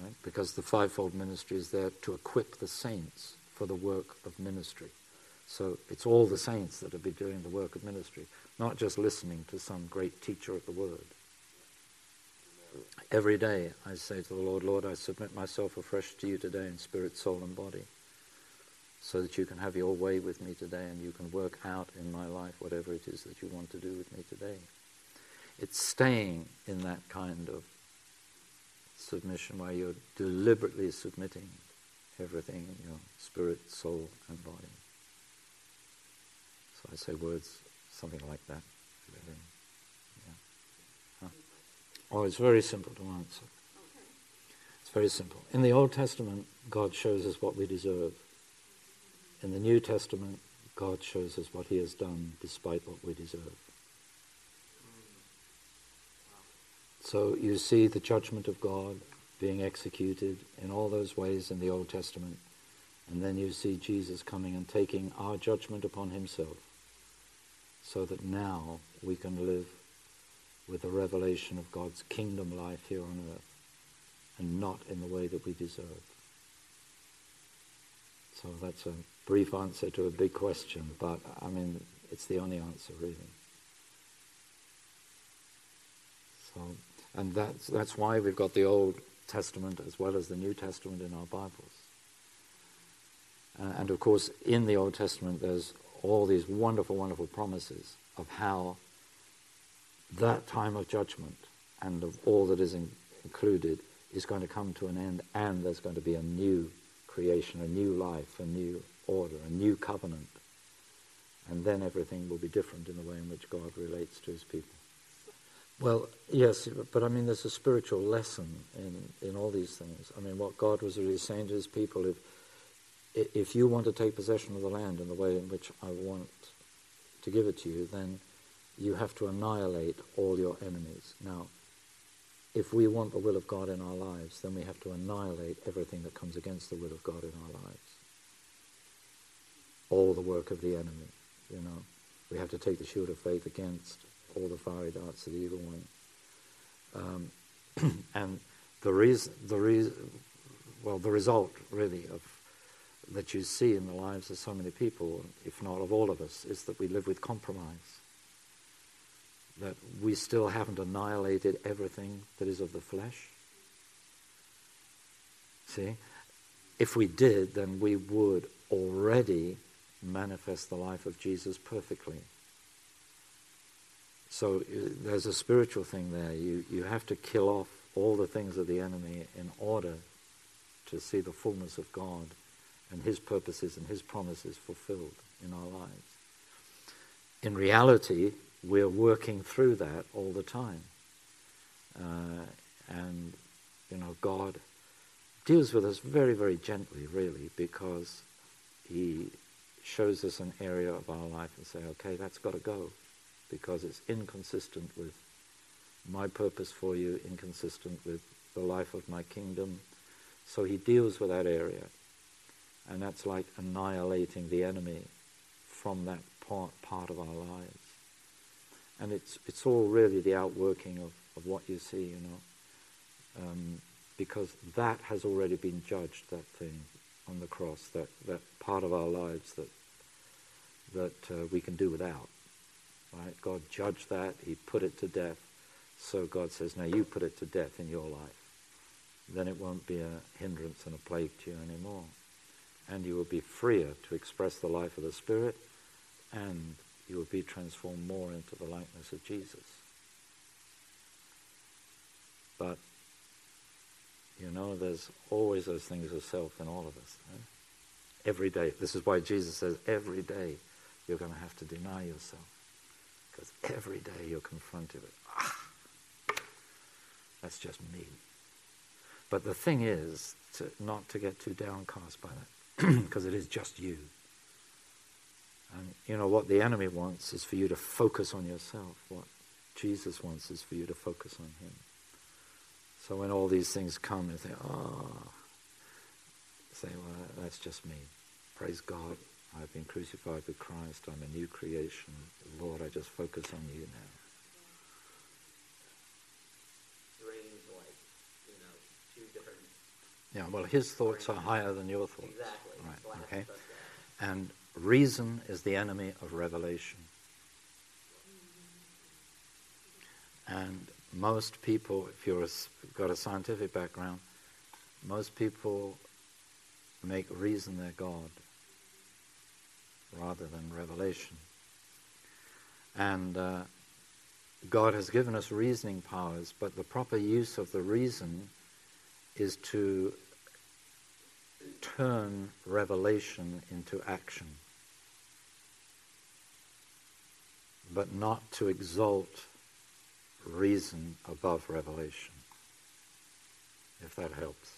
Right? Because the fivefold ministry is there to equip the saints for the work of ministry. So it's all the saints that will be doing the work of ministry, not just listening to some great teacher of the word. Every day I say to the Lord, Lord, I submit myself afresh to you today in spirit, soul, and body, so that you can have your way with me today and you can work out in my life whatever it is that you want to do with me today. It's staying in that kind of submission where you're deliberately submitting everything in your spirit, soul, and body. So I say words, something like that. Really. Yeah. Huh? Oh, it's very simple to answer. It's very simple. In the Old Testament, God shows us what we deserve. In the New Testament, God shows us what He has done despite what we deserve. So you see the judgment of God being executed in all those ways in the Old Testament. And then you see Jesus coming and taking our judgment upon himself so that now we can live with the revelation of God's kingdom life here on earth and not in the way that we deserve. So that's a brief answer to a big question, but I mean, it's the only answer really. So, and that's, that's why we've got the Old Testament as well as the New Testament in our Bibles. Uh, and of course, in the Old Testament, there's all these wonderful, wonderful promises of how that time of judgment and of all that is in, included is going to come to an end, and there's going to be a new creation, a new life, a new order, a new covenant. And then everything will be different in the way in which God relates to his people. Well, yes, but I mean, there's a spiritual lesson in, in all these things. I mean, what God was really saying to his people, if, if you want to take possession of the land in the way in which I want to give it to you, then you have to annihilate all your enemies. Now, if we want the will of God in our lives, then we have to annihilate everything that comes against the will of God in our lives. All the work of the enemy, you know. We have to take the shield of faith against all the fiery darts of the evil one. Um, and the reason, the reason, well, the result really of that you see in the lives of so many people, if not of all of us, is that we live with compromise. That we still haven't annihilated everything that is of the flesh. See? If we did, then we would already manifest the life of Jesus perfectly. So uh, there's a spiritual thing there. You, you have to kill off all the things of the enemy in order to see the fullness of God and his purposes and his promises fulfilled in our lives. In reality, we're working through that all the time. Uh, and, you know, God deals with us very, very gently, really, because he shows us an area of our life and say, okay, that's got to go because it's inconsistent with my purpose for you, inconsistent with the life of my kingdom. So he deals with that area. And that's like annihilating the enemy from that part, part of our lives. And it's, it's all really the outworking of, of what you see, you know. Um, because that has already been judged, that thing on the cross, that, that part of our lives that, that uh, we can do without. Right? God judged that. He put it to death. So God says, now you put it to death in your life. Then it won't be a hindrance and a plague to you anymore. And you will be freer to express the life of the Spirit and you will be transformed more into the likeness of Jesus. But, You know, there's always those things of self in all of us. Right? Every day. This is why Jesus says every day you're going to have to deny yourself. Because every day you're confronted with, ah, that's just me. But the thing is, to, not to get too downcast by that, because it is just you. And you know what the enemy wants is for you to focus on yourself. What Jesus wants is for you to focus on Him. So when all these things come, you think, oh, say, well, that's just me. Praise God. I've been crucified with Christ. I'm a new creation. Lord, I just focus on you now. Yeah, well, his thoughts are higher than your thoughts. Exactly. Right, okay. And reason is the enemy of revelation. And most people, if you've got a scientific background, most people make reason their God rather than revelation. And uh, God has given us reasoning powers, but the proper use of the reason is to turn revelation into action, but not to exalt reason above revelation, if that helps.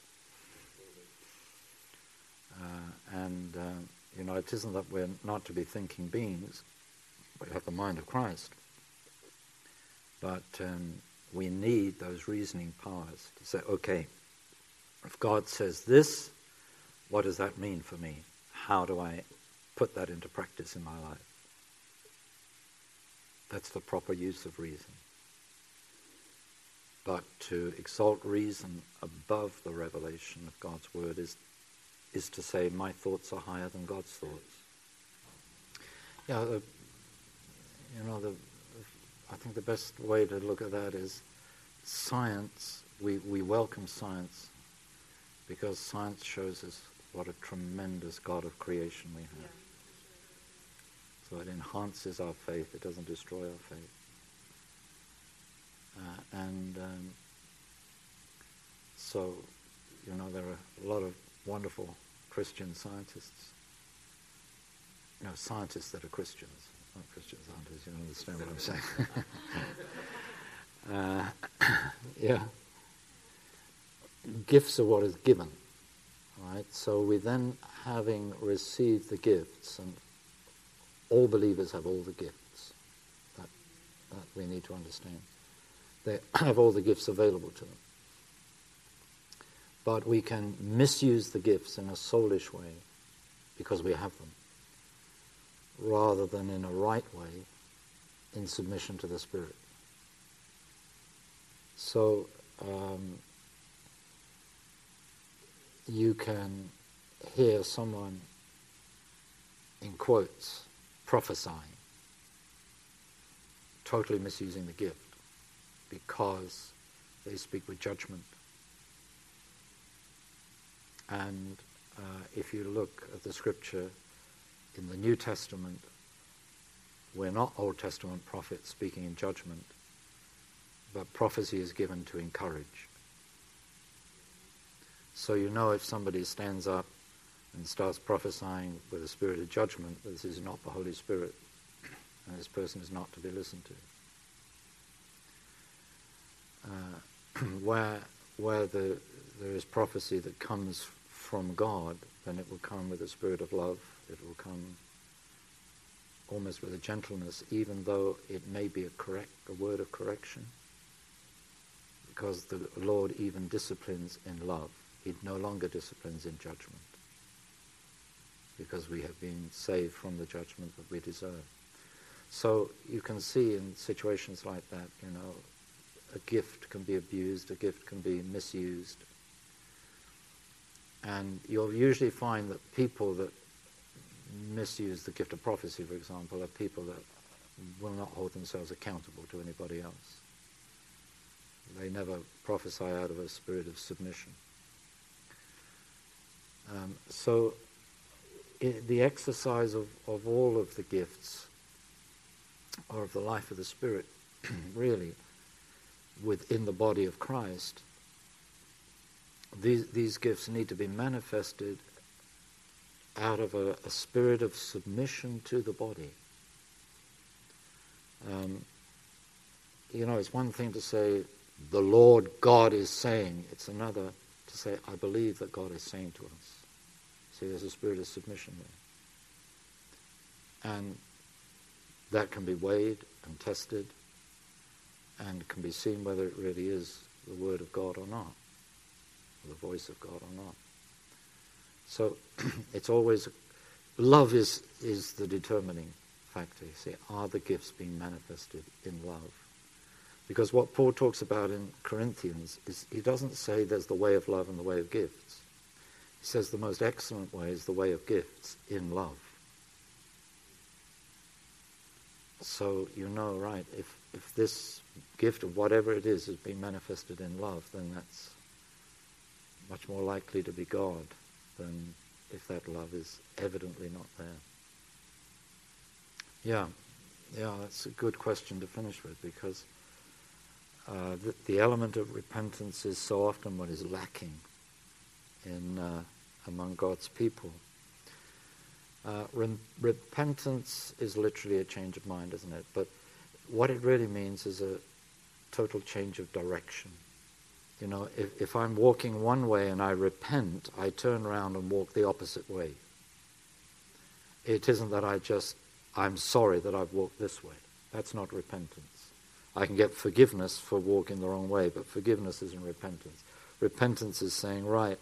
Uh, and, uh, you know, it isn't that we're not to be thinking beings, we have the mind of Christ, but um, we need those reasoning powers to say, okay, if God says this, what does that mean for me? How do I put that into practice in my life? That's the proper use of reason. But to exalt reason above the revelation of God's word is, is to say, my thoughts are higher than God's thoughts. Yeah, the, you know, the, I think the best way to look at that is science. We, we welcome science because science shows us what a tremendous God of creation we have. So it enhances our faith, it doesn't destroy our faith. Uh, and um, so, you know, there are a lot of wonderful Christian scientists. You know, scientists that are Christians, not Christian scientists, you understand what I'm saying. uh, yeah gifts are what is given. Right? So we then, having received the gifts, and all believers have all the gifts, that, that we need to understand. They have all the gifts available to them. But we can misuse the gifts in a soulish way because we have them, rather than in a right way in submission to the Spirit. So, um, you can hear someone, in quotes, prophesying, totally misusing the gift because they speak with judgment. And uh, if you look at the scripture in the New Testament, we're not Old Testament prophets speaking in judgment, but prophecy is given to encourage. So you know if somebody stands up and starts prophesying with a spirit of judgment, this is not the Holy Spirit, and this person is not to be listened to. Uh, where where the, there is prophecy that comes from God, then it will come with a spirit of love. It will come almost with a gentleness, even though it may be a correct, a word of correction, because the Lord even disciplines in love. He no longer disciplines in judgment because we have been saved from the judgment that we deserve. So you can see in situations like that, you know, a gift can be abused, a gift can be misused. And you'll usually find that people that misuse the gift of prophecy, for example, are people that will not hold themselves accountable to anybody else. They never prophesy out of a spirit of submission. Um, so the exercise of, of all of the gifts or of the life of the Spirit, really, within the body of Christ, these, these gifts need to be manifested out of a, a spirit of submission to the body. Um, you know, it's one thing to say, the Lord God is saying, it's another to say, I believe that God is saying to us. See, there's a spirit of submission there. And that can be weighed and tested and can be seen whether it really is the Word of God or not, or the voice of God or not. So it's always, love is, is the determining factor. You see, are the gifts being manifested in love? Because what Paul talks about in Corinthians is he doesn't say there's the way of love and the way of gifts. He says the most excellent way is the way of gifts in love. So you know, right, if, if this gift of whatever it is is being manifested in love, then that's much more likely to be God than if that love is evidently not there. Yeah, yeah, that's a good question to finish with because uh, the, the, element of repentance is so often what is lacking in uh, among God's people. Uh, re- repentance is literally a change of mind, isn't it? But what it really means is a total change of direction. You know, if, if I'm walking one way and I repent, I turn around and walk the opposite way. It isn't that I just, I'm sorry that I've walked this way. That's not repentance. I can get forgiveness for walking the wrong way, but forgiveness isn't repentance. Repentance is saying, right,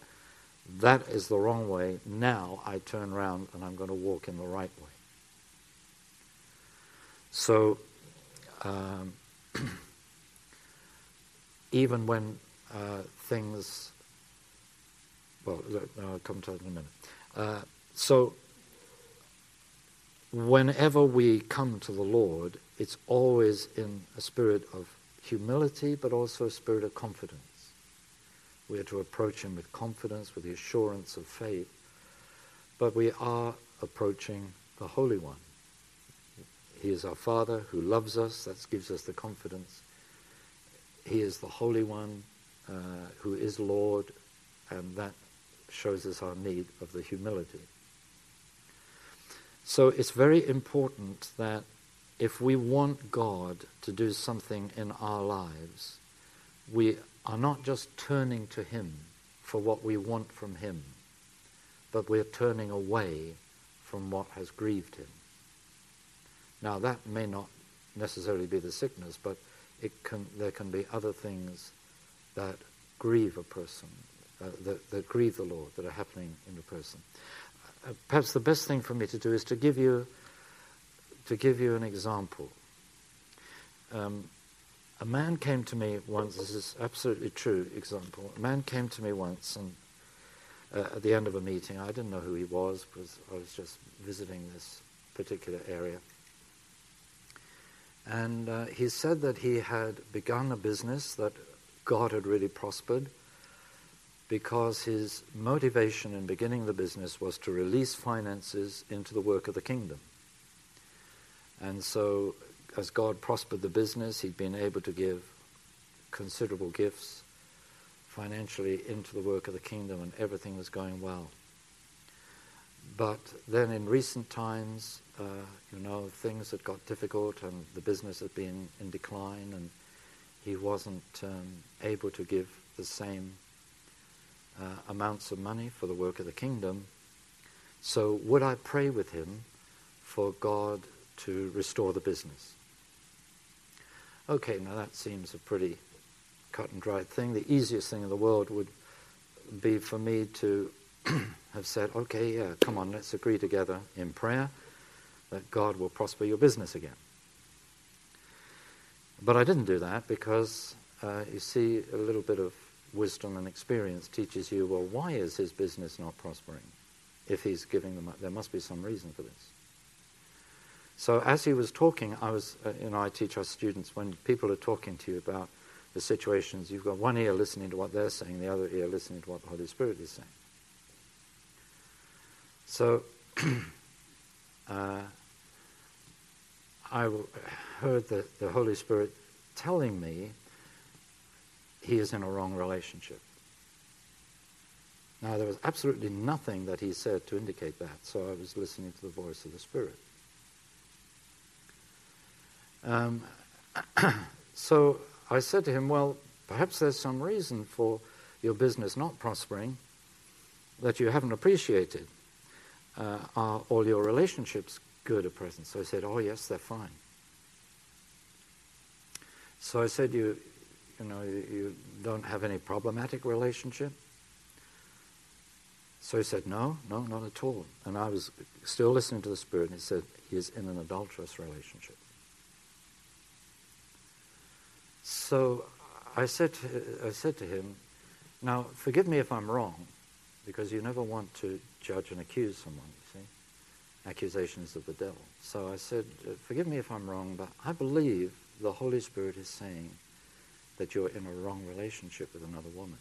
that is the wrong way. Now I turn around and I'm going to walk in the right way. So, um, even when uh, things, well, I'll come to that in a minute. Uh, so, whenever we come to the Lord, it's always in a spirit of humility, but also a spirit of confidence. We are to approach Him with confidence, with the assurance of faith, but we are approaching the Holy One. He is our Father who loves us, that gives us the confidence. He is the Holy One uh, who is Lord, and that shows us our need of the humility. So it's very important that if we want God to do something in our lives, we are not just turning to Him for what we want from Him, but we're turning away from what has grieved Him. Now, that may not necessarily be the sickness, but it can, there can be other things that grieve a person, uh, that, that grieve the Lord, that are happening in a person. Uh, perhaps the best thing for me to do is to give you to give you an example. Um, a man came to me once. This is absolutely true example. A man came to me once, and uh, at the end of a meeting, I didn't know who he was because I was just visiting this particular area. And uh, he said that he had begun a business that God had really prospered because his motivation in beginning the business was to release finances into the work of the kingdom. And so, as God prospered the business, he'd been able to give considerable gifts financially into the work of the kingdom, and everything was going well. But then in recent times, uh, you know, things had got difficult and the business had been in decline, and he wasn't um, able to give the same uh, amounts of money for the work of the kingdom. So, would I pray with him for God to restore the business? Okay, now that seems a pretty cut and dried thing. The easiest thing in the world would be for me to have said, okay, yeah, come on, let's agree together in prayer that God will prosper your business again. But I didn't do that because uh, you see, a little bit of wisdom and experience teaches you, well, why is his business not prospering? If he's giving them, up, there must be some reason for this. So as he was talking, I was, uh, you know, I teach our students when people are talking to you about the situations, you've got one ear listening to what they're saying, the other ear listening to what the Holy Spirit is saying. So uh, I heard the, the Holy Spirit telling me he is in a wrong relationship. Now, there was absolutely nothing that he said to indicate that, so I was listening to the voice of the Spirit. Um, so I said to him, Well, perhaps there's some reason for your business not prospering that you haven't appreciated. Uh, are all your relationships good at present? So I said, Oh, yes, they're fine. So I said, You, you know, you, you don't have any problematic relationship? So he said, No, no, not at all. And I was still listening to the Spirit, and he said, He is in an adulterous relationship. So I said, to, I said to him, Now, forgive me if I'm wrong, because you never want to judge and accuse someone, you see? Accusations of the devil. So I said, uh, Forgive me if I'm wrong, but I believe the Holy Spirit is saying that you're in a wrong relationship with another woman.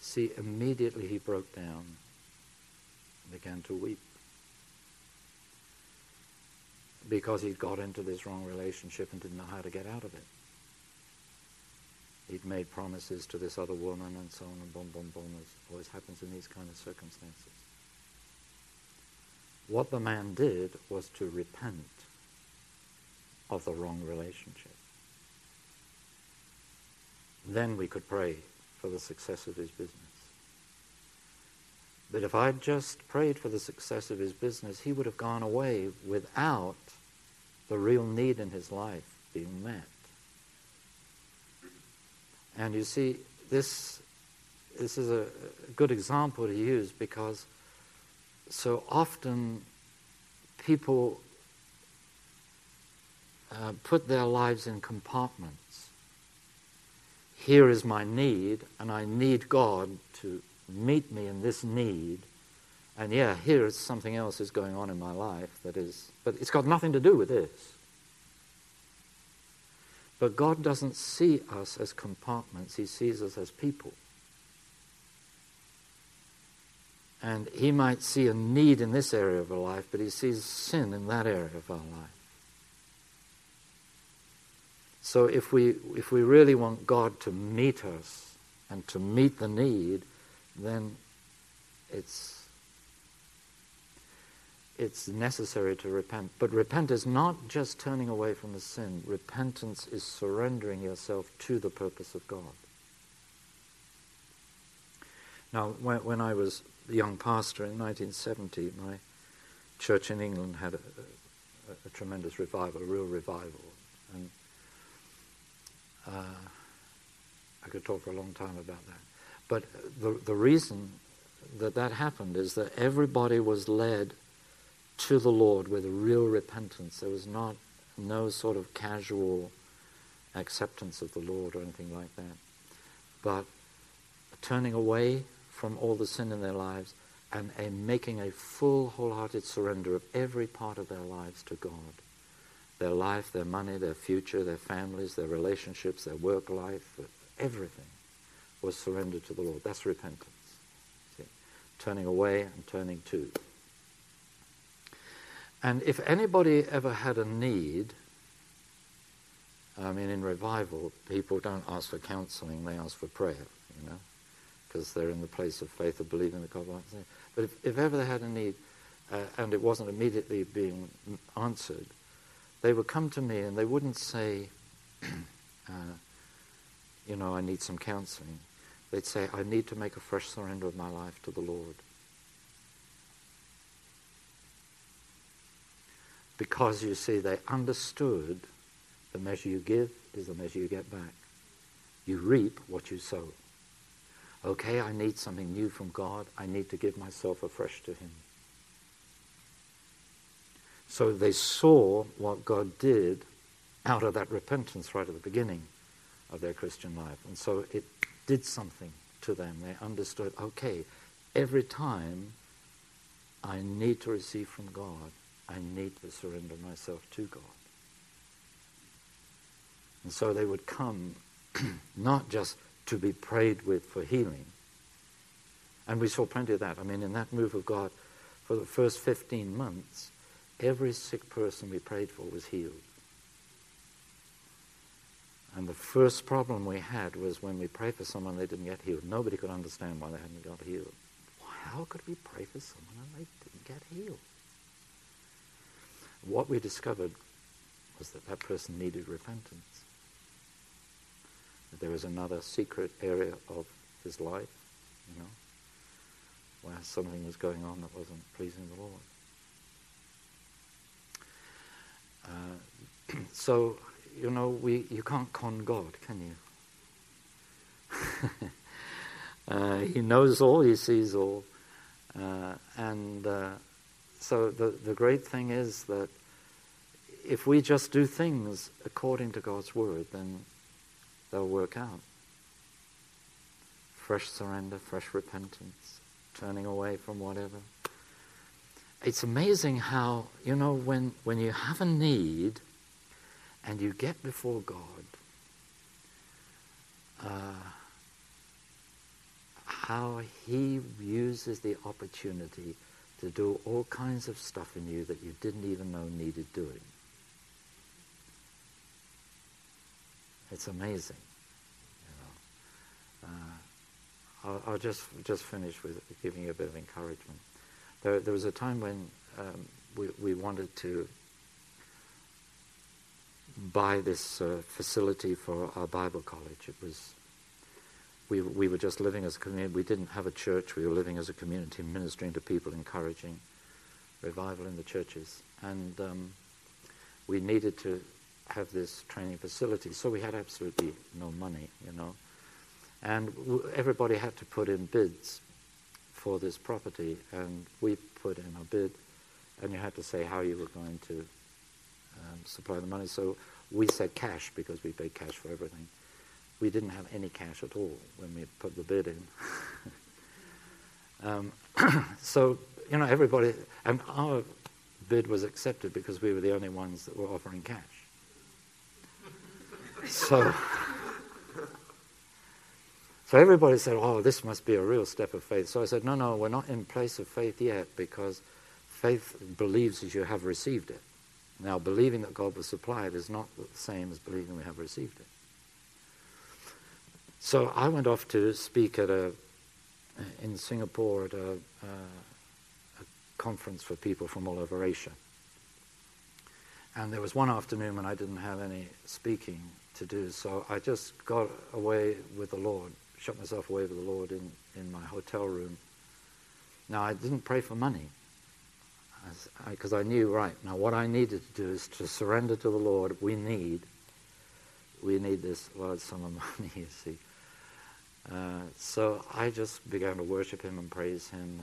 See, immediately he broke down and began to weep because he'd got into this wrong relationship and didn't know how to get out of it. He'd made promises to this other woman and so on and boom, boom, boom, as always happens in these kind of circumstances. What the man did was to repent of the wrong relationship. Then we could pray for the success of his business. But if I'd just prayed for the success of his business, he would have gone away without the real need in his life being met. And you see, this, this is a good example to use because so often people uh, put their lives in compartments here is my need, and I need God to meet me in this need. And yeah, here is something else is going on in my life that is, but it's got nothing to do with this. But God doesn't see us as compartments, He sees us as people. And He might see a need in this area of our life, but He sees sin in that area of our life. So if we, if we really want God to meet us and to meet the need, then it's, it's necessary to repent. But repent is not just turning away from the sin. Repentance is surrendering yourself to the purpose of God. Now, when, when I was a young pastor in 1970, my church in England had a, a, a tremendous revival, a real revival. And uh, I could talk for a long time about that. But the, the reason that that happened is that everybody was led to the Lord with real repentance. There was not no sort of casual acceptance of the Lord or anything like that, but turning away from all the sin in their lives and a, making a full, wholehearted surrender of every part of their lives to God. Their life, their money, their future, their families, their relationships, their work life, everything was surrendered to the Lord. That's repentance. See? Turning away and turning to. And if anybody ever had a need, I mean, in revival, people don't ask for counseling, they ask for prayer, you know, because they're in the place of faith of believing that God But if, if ever they had a need uh, and it wasn't immediately being answered, they would come to me and they wouldn't say, uh, you know, I need some counseling. They'd say, I need to make a fresh surrender of my life to the Lord. Because you see, they understood the measure you give is the measure you get back. You reap what you sow. Okay, I need something new from God. I need to give myself afresh to Him. So they saw what God did out of that repentance right at the beginning of their Christian life. And so it did something to them. They understood, okay, every time I need to receive from God, I need to surrender myself to God. And so they would come not just to be prayed with for healing. And we saw plenty of that. I mean, in that move of God, for the first 15 months, Every sick person we prayed for was healed. And the first problem we had was when we prayed for someone they didn't get healed. Nobody could understand why they hadn't got healed. How could we pray for someone and they didn't get healed? What we discovered was that that person needed repentance. That there was another secret area of his life, you know, where something was going on that wasn't pleasing the Lord. Uh, so, you know, we, you can't con God, can you? uh, he knows all, he sees all. Uh, and uh, so the, the great thing is that if we just do things according to God's word, then they'll work out. Fresh surrender, fresh repentance, turning away from whatever. It's amazing how, you know, when, when you have a need and you get before God, uh, how He uses the opportunity to do all kinds of stuff in you that you didn't even know needed doing. It's amazing. You know. uh, I'll, I'll, just just finish with giving you a bit of encouragement. There, there was a time when um, we, we wanted to buy this uh, facility for our Bible college. It was we we were just living as a community. We didn't have a church. We were living as a community, ministering to people, encouraging revival in the churches, and um, we needed to have this training facility. So we had absolutely no money, you know. And w- everybody had to put in bids for this property, and we put in a bid, and you had to say how you were going to um, supply the money. So we said cash because we paid cash for everything. We didn't have any cash at all when we put the bid in. um, so, you know, everybody, and our bid was accepted because we were the only ones that were offering cash. So, so everybody said, oh, this must be a real step of faith. So I said, no, no, we're not in place of faith yet because faith believes that you have received it. Now, believing that God will supply it is not the same as believing we have received it. So I went off to speak at a, in Singapore at a, uh, a conference for people from all over Asia. And there was one afternoon when I didn't have any speaking to do. So I just got away with the Lord, shut myself away with the Lord in, in my hotel room. Now, I didn't pray for money because I, I, knew, right, now what I needed to do is to surrender to the Lord. We need, we need this large sum of money, you see. Uh, so I just began to worship Him and praise Him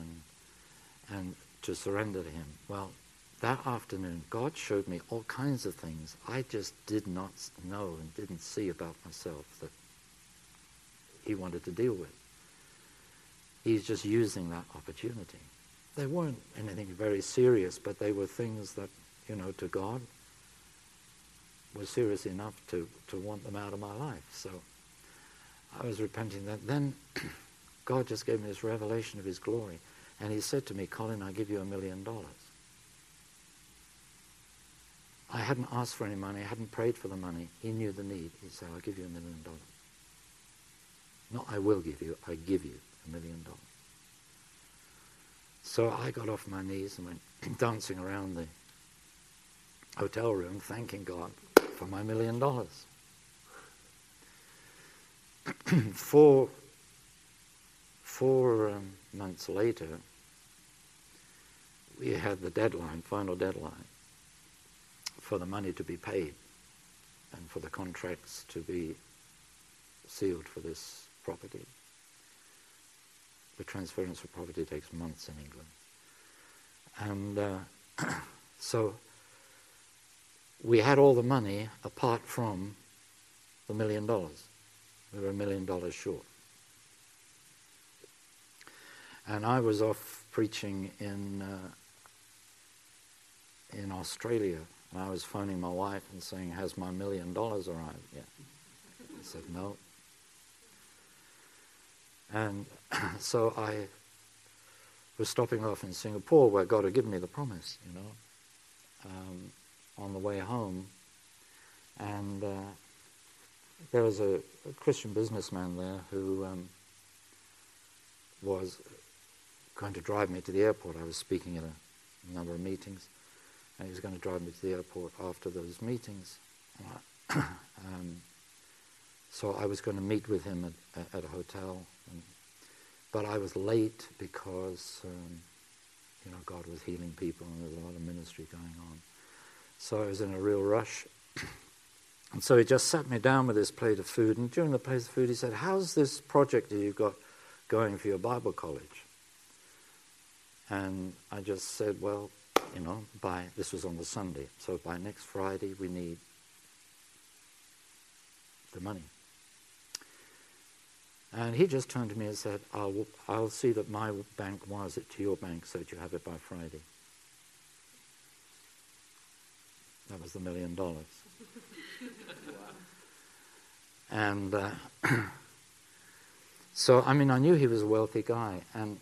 and, and to surrender to Him. Well, that afternoon, God showed me all kinds of things I just did not know and didn't see about myself that He wanted to deal with. He's just using that opportunity. They weren't anything very serious, but they were things that, you know, to God were serious enough to, to want them out of my life. So I was repenting that. Then God just gave me this revelation of His glory. And He said to me, Colin, I give you a million dollars. I hadn't asked for any money. I hadn't prayed for the money. He knew the need. He said, I'll give you a million dollars. Not I will give you, I give you a million dollars. So I got off my knees and went dancing around the hotel room, thanking God for my million dollars. four four um, months later, we had the deadline, final deadline for the money to be paid and for the contracts to be sealed for this property. The transference of property takes months in England. And uh, so we had all the money apart from the million dollars. We were a million dollars short. And I was off preaching in, uh, in Australia and I was phoning my wife and saying, Has my million dollars arrived yet? I said, No. And so I was stopping off in Singapore where God had given me the promise, you know, um, on the way home. And uh, there was a, a, Christian businessman there who um, was going to drive me to the airport. I was speaking at a number of meetings, and he was going to drive me to the airport after those meetings. um, so I was going to meet with him at, at a hotel, and, but I was late because um, you know God was healing people and there was a lot of ministry going on. So I was in a real rush. And so he just sat me down with his plate of food, and during the plate of food, he said, How's this project that you've got going for your Bible college? And I just said, Well, you know, by this was on the Sunday, so by next Friday, we need the money. And he just turned to me and said, I'll, I'll see that my bank wires it to your bank so that you have it by Friday. That was the million dollars. and uh, so, I mean, I knew he was a wealthy guy. And,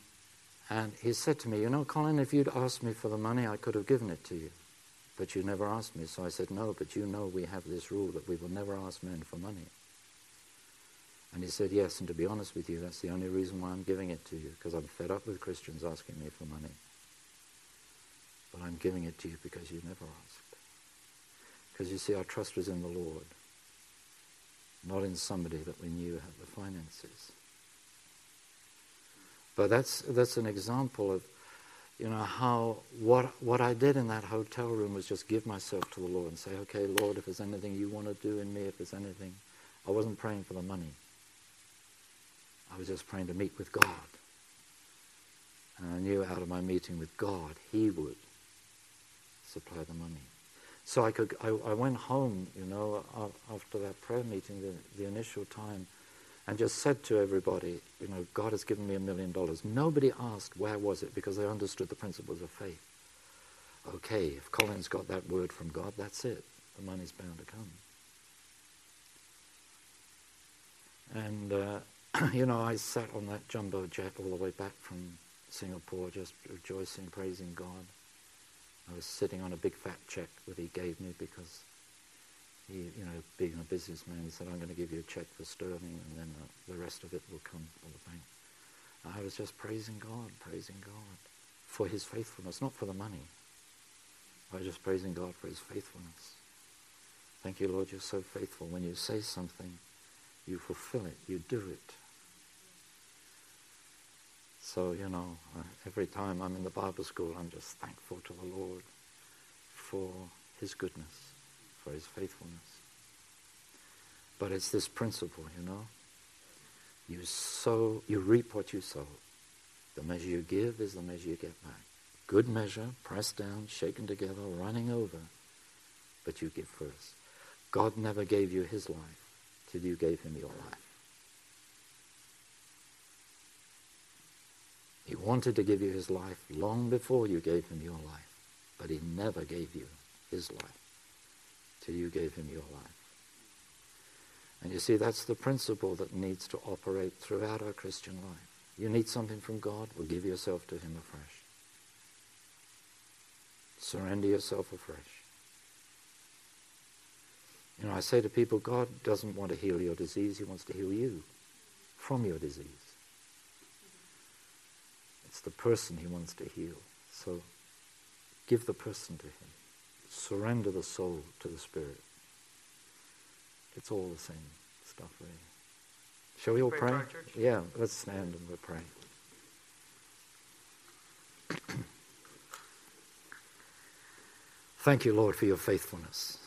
and he said to me, You know, Colin, if you'd asked me for the money, I could have given it to you. But you never asked me. So I said, No, but you know we have this rule that we will never ask men for money. And he said, Yes, and to be honest with you, that's the only reason why I'm giving it to you, because I'm fed up with Christians asking me for money. But I'm giving it to you because you never asked. Because you see, our trust was in the Lord, not in somebody that we knew had the finances. But that's, that's an example of, you know, how what, what I did in that hotel room was just give myself to the Lord and say, okay, Lord, if there's anything you want to do in me, if there's anything, I wasn't praying for the money. I was just praying to meet with God. And I knew out of my meeting with God, He would supply the money. So I could, I, I went home, you know, after that prayer meeting, the, the initial time, and just said to everybody, you know, God has given me a million dollars. Nobody asked where was it because they understood the principles of faith. Okay, if Colin's got that word from God, that's it. The money's bound to come. And uh, you know, I sat on that jumbo jet all the way back from Singapore, just rejoicing, praising God. I was sitting on a big fat check that he gave me because he, you know, being a businessman, he said, I'm going to give you a check for sterling and then uh, the rest of it will come from the bank. I was just praising God, praising God for his faithfulness, not for the money. I was just praising God for his faithfulness. Thank you, Lord, you're so faithful. When you say something, you fulfill it, you do it. So, you know, uh, every time I'm in the Bible school, I'm just thankful to the Lord for his goodness, for his faithfulness. But it's this principle, you know. You sow, you reap what you sow. The measure you give is the measure you get back. Good measure, pressed down, shaken together, running over. But you give first. God never gave you his life till you gave him your life. He wanted to give you his life long before you gave him your life, but he never gave you his life till you gave him your life. And you see, that's the principle that needs to operate throughout our Christian life. You need something from God, well, give yourself to him afresh. Surrender yourself afresh. You know, I say to people, God doesn't want to heal your disease, he wants to heal you from your disease. It's the person he wants to heal. So give the person to him. Surrender the soul to the spirit. It's all the same stuff, really. Shall we all pray? pray? Yeah, let's stand and we'll pray. Thank you, Lord, for your faithfulness.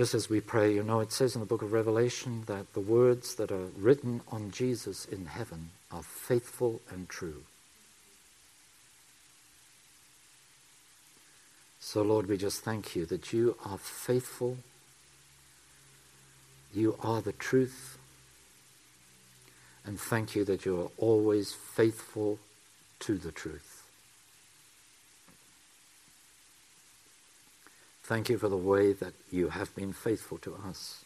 Just as we pray, you know, it says in the book of Revelation that the words that are written on Jesus in heaven are faithful and true. So, Lord, we just thank you that you are faithful, you are the truth, and thank you that you are always faithful to the truth. Thank you for the way that you have been faithful to us,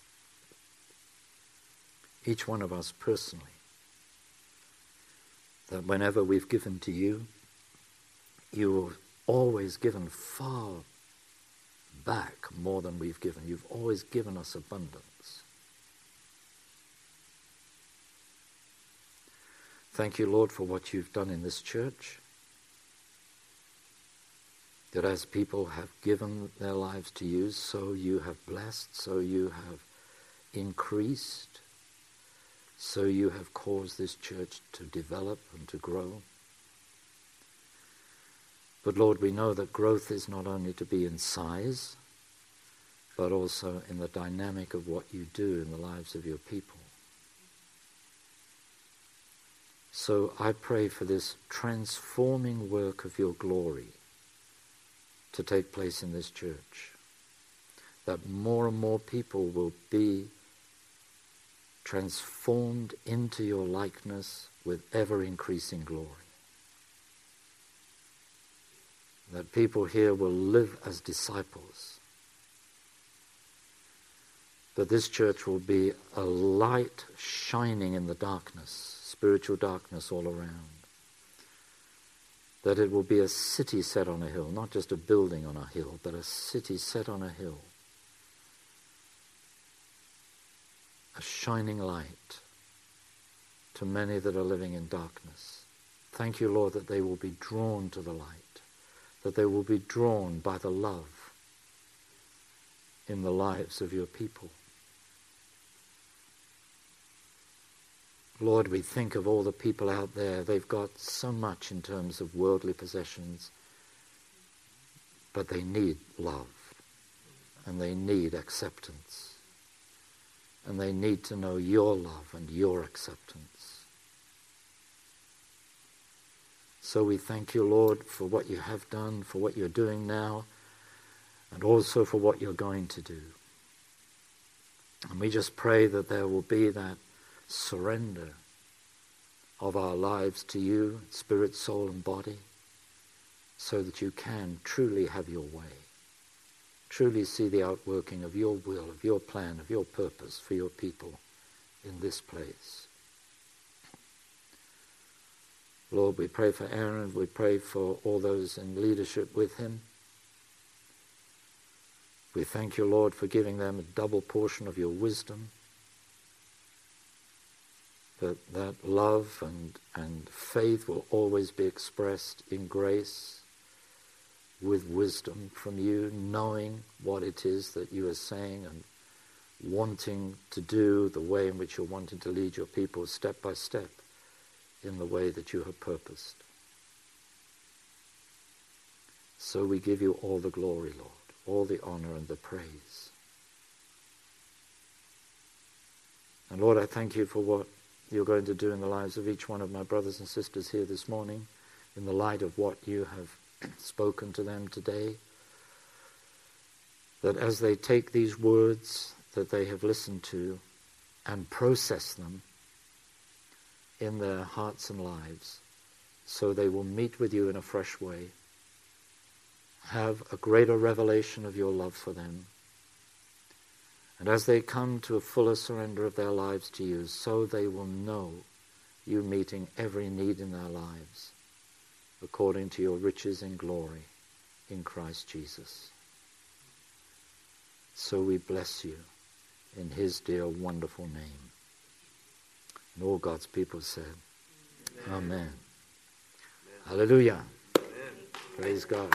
each one of us personally. That whenever we've given to you, you have always given far back more than we've given. You've always given us abundance. Thank you, Lord, for what you've done in this church. That as people have given their lives to you, so you have blessed, so you have increased, so you have caused this church to develop and to grow. But Lord, we know that growth is not only to be in size, but also in the dynamic of what you do in the lives of your people. So I pray for this transforming work of your glory to take place in this church. That more and more people will be transformed into your likeness with ever increasing glory. That people here will live as disciples. That this church will be a light shining in the darkness, spiritual darkness all around. That it will be a city set on a hill, not just a building on a hill, but a city set on a hill a shining light to many that are living in darkness. Thank you, Lord, that they will be drawn to the light, that they will be drawn by the love in the lives of your people. Lord, we think of all the people out there. They've got so much in terms of worldly possessions, but they need love and they need acceptance and they need to know your love and your acceptance. So we thank you, Lord, for what you have done, for what you're doing now, and also for what you're going to do. And we just pray that there will be that surrender of our lives to you, spirit, soul, and body, so that you can truly have your way truly see the outworking of your will, of your plan, of your purpose for your people in this place. Lord, we pray for Aaron, we pray for all those in leadership with him. We thank you, Lord, for giving them a double portion of your wisdom. That that love and, and faith will always be expressed in grace with wisdom from you, knowing what it is that you are saying and wanting to do the way in which you're wanting to lead your people step by step in the way that you have purposed. So we give you all the glory, Lord, all the honor and the praise. And Lord, I thank you for what you're going to do in the lives of each one of my brothers and sisters here this morning in the light of what you have spoken to them today, that as they take these words that they have listened to and process them in their hearts and lives, so they will meet with you in a fresh way, have a greater revelation of your love for them, and as they come to a fuller surrender of their lives to you, so they will know you meeting every need in their lives according to your riches and glory in Christ Jesus. So we bless you in his dear wonderful name. And all God's people said, Amen. Amen. Hallelujah. Amen. Praise God.